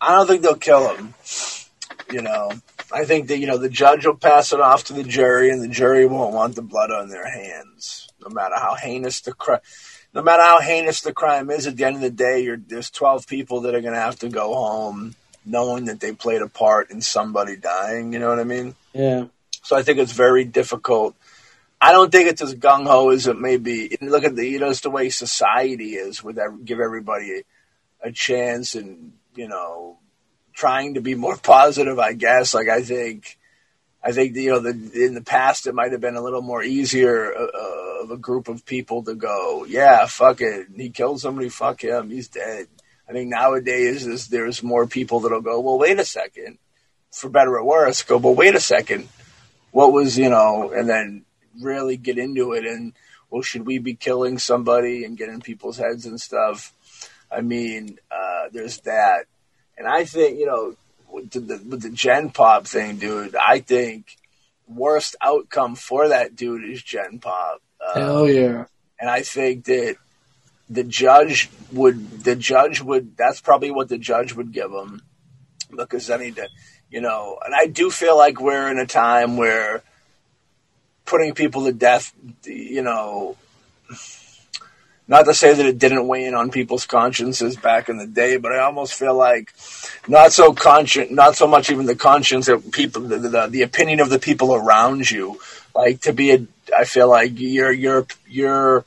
I don't think they'll kill him. You know, I think that, you know, the judge will pass it off to the jury and the jury won't want the blood on their hands. No matter how heinous the crime, no matter how heinous the crime is, at the end of the day, you're, there's 12 people that are going to have to go home knowing that they played a part in somebody dying. You know what I mean? Yeah. So I think it's very difficult. I don't think it's as gung ho as it may be. Look at the, you know, it's the way society is with every, give everybody a, a chance and, you know, trying to be more positive, I guess. Like, I think, I think, you know, the, in the past it might have been a little more easier uh, of a group of people to go, yeah, fuck it. He killed somebody, fuck him, he's dead. I think nowadays is there's more people that'll go, well, wait a second, for better or worse, go, well, wait a second. What was you know and then really get into it and well should we be killing somebody and get in people's heads and stuff? I mean uh, there's that. And i think you know with the, with the gen pop thing dude i think worst outcome for that dude is gen pop. Uh, Hell yeah. and I think that the judge would the judge would that's probably what the judge would give him. Because then he did you know and I do feel like we're in a time where putting people to death you know not to say that it didn't weigh in on people's consciences back in the day, but I almost feel like not so conscient, not so much even the conscience of people, the, the, the opinion of the people around you. Like to be a, I feel like your your your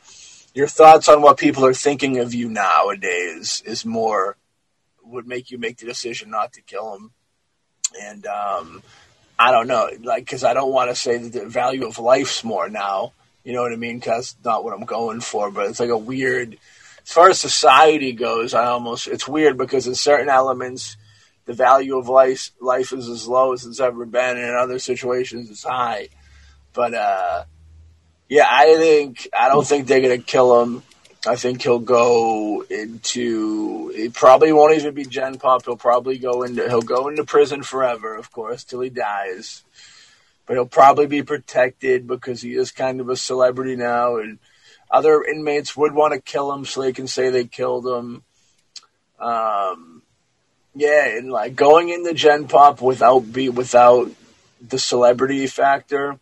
your thoughts on what people are thinking of you nowadays is more would make you make the decision not to kill them. And um, I don't know, like because I don't want to say that the value of life's more now. You know what I mean? Because not what I'm going for, but it's like a weird. As far as society goes, I almost it's weird because in certain elements, the value of life life is as low as it's ever been, and in other situations, it's high. But uh, yeah, I think I don't think they're gonna kill him. I think he'll go into. He probably won't even be Gen Pop. He'll probably go into. He'll go into prison forever, of course, till he dies but he'll probably be protected because he is kind of a celebrity now, and other inmates would want to kill him so they can say they killed him. Um, yeah, and like going into Gen Pop without be without the celebrity factor,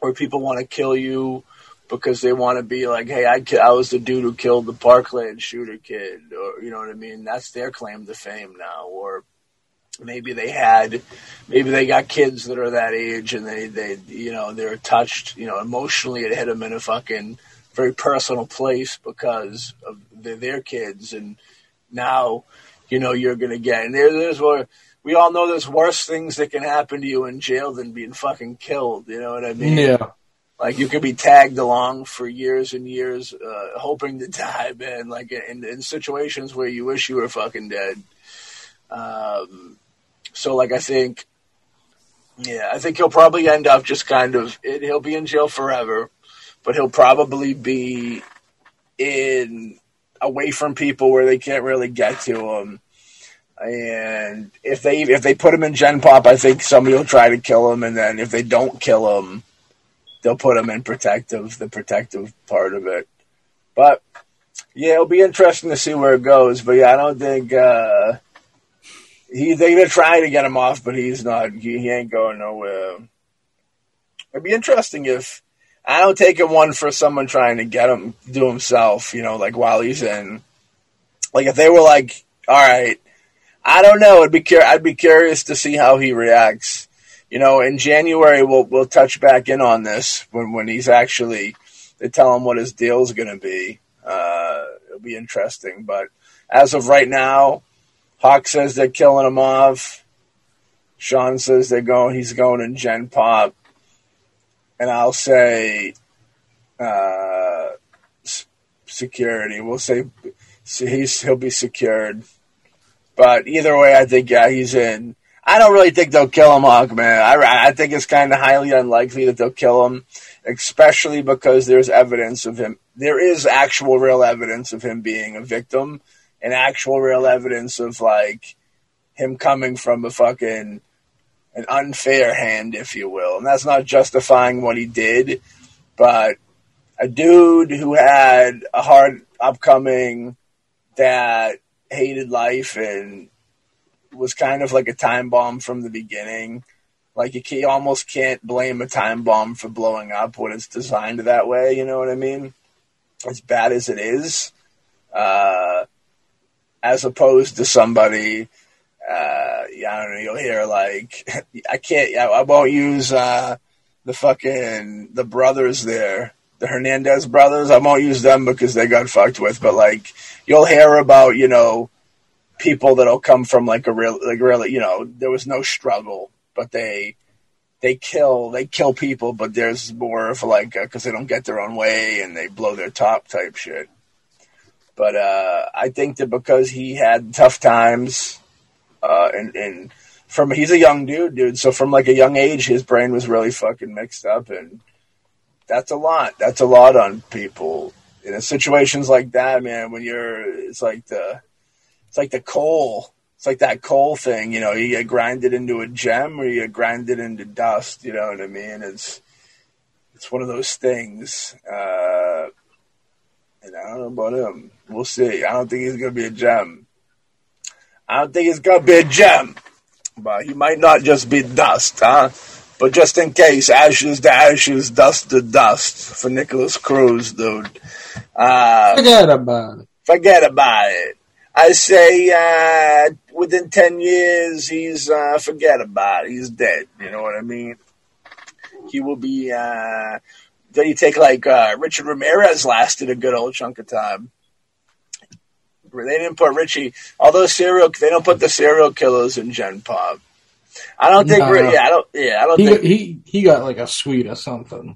where people want to kill you because they want to be like, hey, I, I was the dude who killed the Parkland shooter kid, or you know what I mean? That's their claim to fame now, or maybe they had maybe they got kids that are that age and they they you know they're touched you know emotionally it hit them in a fucking very personal place because of their, their kids and now you know you're gonna get and there, there's where we all know there's worse things that can happen to you in jail than being fucking killed you know what i mean Yeah. Like you could be tagged along for years and years uh, hoping to die man like in, in situations where you wish you were fucking dead um, so like I think, yeah, I think he'll probably end up just kind of it, he'll be in jail forever, but he'll probably be in away from people where they can't really get to him. And if they if they put him in Gen Pop, I think somebody will try to kill him, and then if they don't kill him, they'll put him in protective, the protective part of it. But yeah, it'll be interesting to see where it goes. But yeah, I don't think uh, he they're gonna try to get him off, but he's not. He, he ain't going nowhere. It'd be interesting if I don't take it one for someone trying to get him do himself. You know, like while he's in. Like if they were like, all right, I don't know. I'd be cur- I'd be curious to see how he reacts. You know, in January we'll we'll touch back in on this when when he's actually they tell him what his deal's going to be. Uh, it'll be interesting. But as of right now, Hawk says they're killing him off. Sean says they're going. He's going in Gen Pop, and I'll say uh, security. We'll say he's he'll be secured. But either way, I think yeah, he's in. I don't really think they'll kill him, Hawk man. I, I think it's kind of highly unlikely that they'll kill him, especially because there's evidence of him. There is actual, real evidence of him being a victim, and actual, real evidence of like him coming from a fucking an unfair hand, if you will. And that's not justifying what he did, but a dude who had a hard upcoming that hated life and was kind of like a time bomb from the beginning. Like you, can, you almost can't blame a time bomb for blowing up when it's designed that way. You know what I mean? As bad as it is, uh, as opposed to somebody. Uh, yeah, I don't know. You'll hear like I can't. I, I won't use uh, the fucking the brothers there, the Hernandez brothers. I won't use them because they got fucked with. But like you'll hear about you know people that'll come from like a real like really you know there was no struggle but they they kill they kill people but there's more of like because they don't get their own way and they blow their top type shit. But uh i think that because he had tough times uh and and from he's a young dude dude so from like a young age his brain was really fucking mixed up and that's a lot. That's a lot on people. In situations like that man when you're it's like the it's like the coal. It's like that coal thing, you know. You get grinded into a gem, or you get grinded into dust. You know what I mean? It's it's one of those things. Uh, and I don't know about him. We'll see. I don't think he's gonna be a gem. I don't think he's gonna be a gem, but he might not just be dust, huh? But just in case, ashes to ashes, dust to dust for Nikolas Cruz, dude. Uh, forget about it. Forget about it. I say uh, within 10 years, he's, uh, forget about it. He's dead. You know what I mean? He will be, uh, then you take like uh, Richard Ramirez lasted a good old chunk of time. They didn't put Richie, although serial, they don't put the serial killers in Gen Pop. I don't think, No. yeah, I don't, yeah, I don't He think he he got like a suite or something.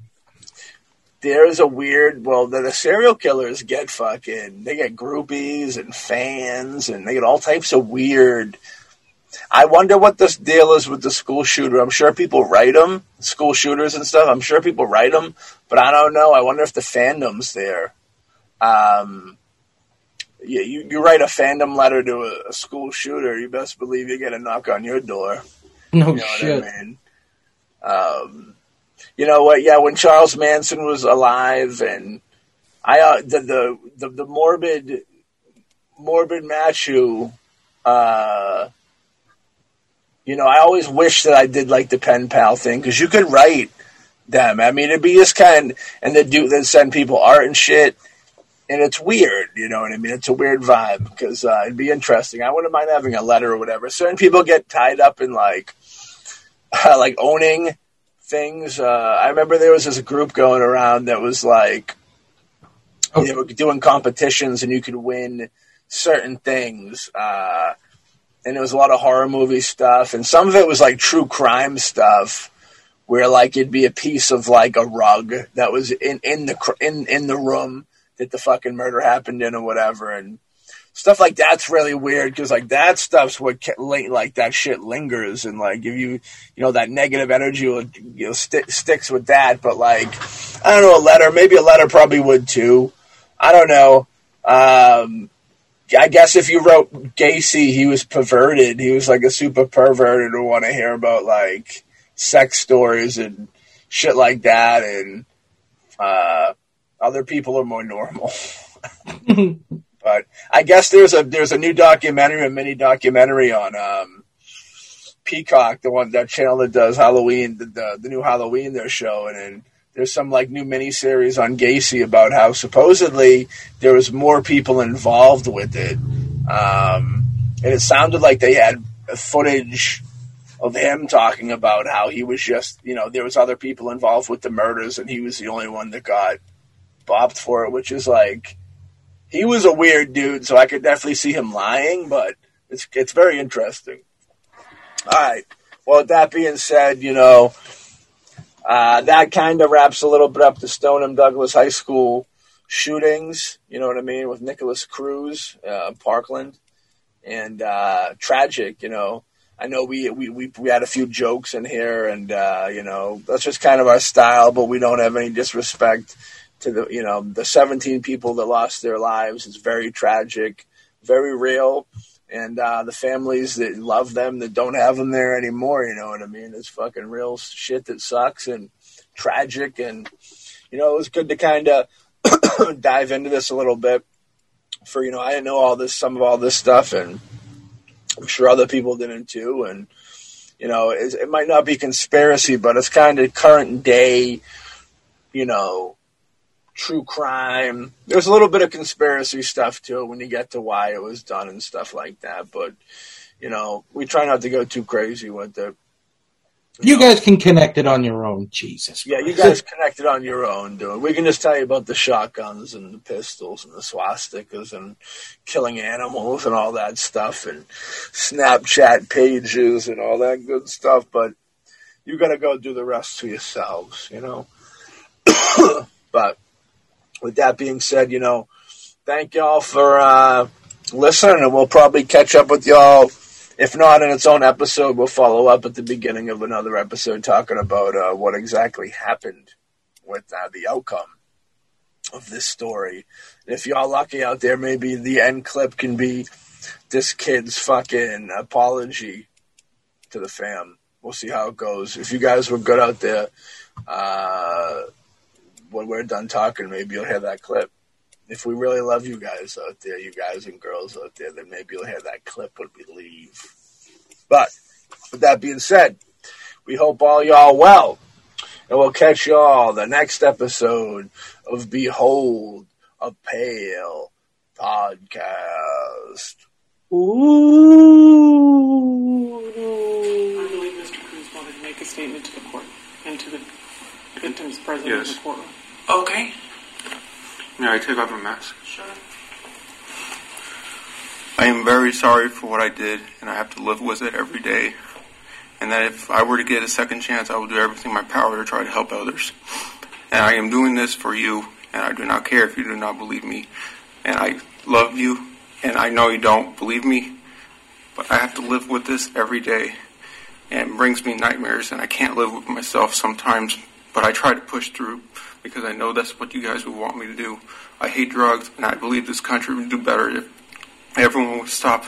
There's a weird well the, the serial killers get fucking they get groupies and fans and they get all types of weird i wonder what this deal is with the school shooter i'm sure people write them school shooters and stuff i'm sure people write them but i don't know i wonder if the fandom's there um yeah, you, you write a fandom letter to a, a school shooter, you best believe you get a knock on your door. No You know shit. what I mean? Um, you know what? Yeah, when Charles Manson was alive, and I uh, the, the the the morbid morbid Machu, uh, you know, I always wish that I did like the pen pal thing because you could write them. I mean, it'd be this kind, and they do they send people art and shit. And it's weird, you know what I mean? It's a weird vibe because uh, it'd be interesting. I wouldn't mind having a letter or whatever. Certain people get tied up in like, uh, like owning things. Uh, I remember there was this group going around that was like, Oh. they were doing competitions and you could win certain things. Uh, and it was a lot of horror movie stuff, and some of it was like true crime stuff, where like it'd be a piece of like a rug that was in in the cr- in in the room that the fucking murder happened in or whatever, and stuff like that's really weird because like that stuff's what like that shit lingers and like if you you know that negative energy will you know sti sticks with that but like i don't know a letter maybe a letter probably would too I don't know. Um, I guess if you wrote Gacy, he was perverted. He was like a super perverted who want to hear about like sex stories and shit like that, and uh, other people are more normal. but I guess there's a there's a new documentary, a mini documentary on um, Peacock, the one that channel that does Halloween, the the, the new Halloween they're showing, and there's some like new mini series on Gacy about how supposedly there was more people involved with it, um, and it sounded like they had footage of him talking about how he was just you know there was other people involved with the murders and he was the only one that got bopped for it, which is like he was a weird dude, so I could definitely see him lying, but it's it's very interesting. All right. Well, that being said, you know, uh, that kind of wraps a little bit up the Stoneman Douglas High School shootings. You know what I mean with Nikolas Cruz, uh, Parkland, and uh, tragic. You know, I know we, we we we had a few jokes in here, and uh, you know that's just kind of our style, but we don't have any disrespect to the you know the 17 people that lost their lives. It's very tragic, very real and uh, the families that love them that don't have them there anymore. You know what I mean? It's fucking real shit that sucks and tragic, and you know it was good to kind of dive into this a little bit. For you know, I didn't know all this, some of all this stuff, and I'm sure other people didn't too. And you know, it, it might not be conspiracy, but it's kind of current day, you know, true crime. There's a little bit of conspiracy stuff to it when you get to why it was done and stuff like that. But you know, we try not to go too crazy with it. You guys can connect it on your own. Jesus. Yeah, you guys connect it on your own, dude. We can just tell you about the shotguns and the pistols and the swastikas and killing animals and all that stuff and Snapchat pages and all that good stuff. But you got to go do the rest for yourselves, you know. but with that being said, you know, thank y'all for uh, listening, and we'll probably catch up with y'all. If not in its own episode, we'll follow up at the beginning of another episode talking about uh, what exactly happened with uh, the outcome of this story. If y'all lucky out there, maybe the end clip can be this kid's fucking apology to the fam. We'll see how it goes. If you guys were good out there, uh, when we're done talking, maybe you'll hear that clip. If we really love you guys out there, you guys and girls out there, then maybe you'll hear that clip when we leave. But with that being said, we hope all y'all well. And we'll catch y'all the next episode of Behold a Pale podcast. Ooh. I believe Mr. Cruz wanted to make a statement to the court and to the victims present in the courtroom. Okay. May I take off my mask? Sure. I am very sorry for what I did, and I have to live with it every day. And that if I were to get a second chance, I will do everything in my power to try to help others. And I am doing this for you, and I do not care if you do not believe me. And I love you, and I know you don't believe me, but I have to live with this every day. And it brings me nightmares, and I can't live with myself sometimes, but I try to push through because I know that's what you guys would want me to do. I hate drugs, and I believe this country would do better if everyone would stop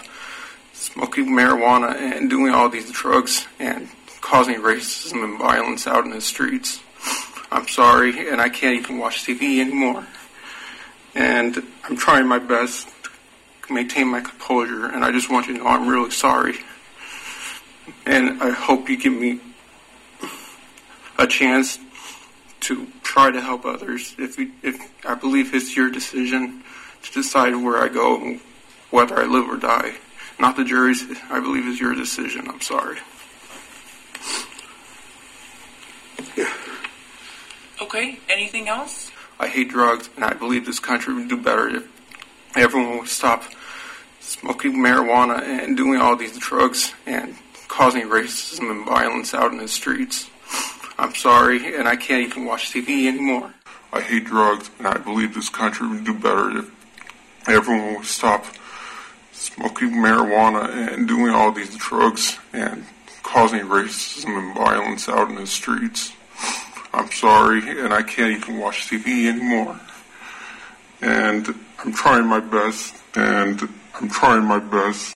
smoking marijuana and doing all these drugs and causing racism and violence out in the streets. I'm sorry, and I can't even watch TV anymore. And I'm trying my best to maintain my composure, and I just want you to know I'm really sorry. And I hope you give me a chance to try to help others. If you, if I believe it's your decision to decide where I go and whether I live or die, not the jury's. I believe is your decision. I'm sorry. Yeah. Okay, anything else? I hate drugs, and I believe this country would do better if everyone would stop smoking marijuana and doing all these drugs and causing racism and violence out in the streets. I'm sorry, and I can't even watch TV anymore. I hate drugs, and I believe this country would do better if everyone would stop smoking marijuana and doing all these drugs and causing racism and violence out in the streets. I'm sorry, and I can't even watch TV anymore. and I'm trying my best, and I'm trying my best.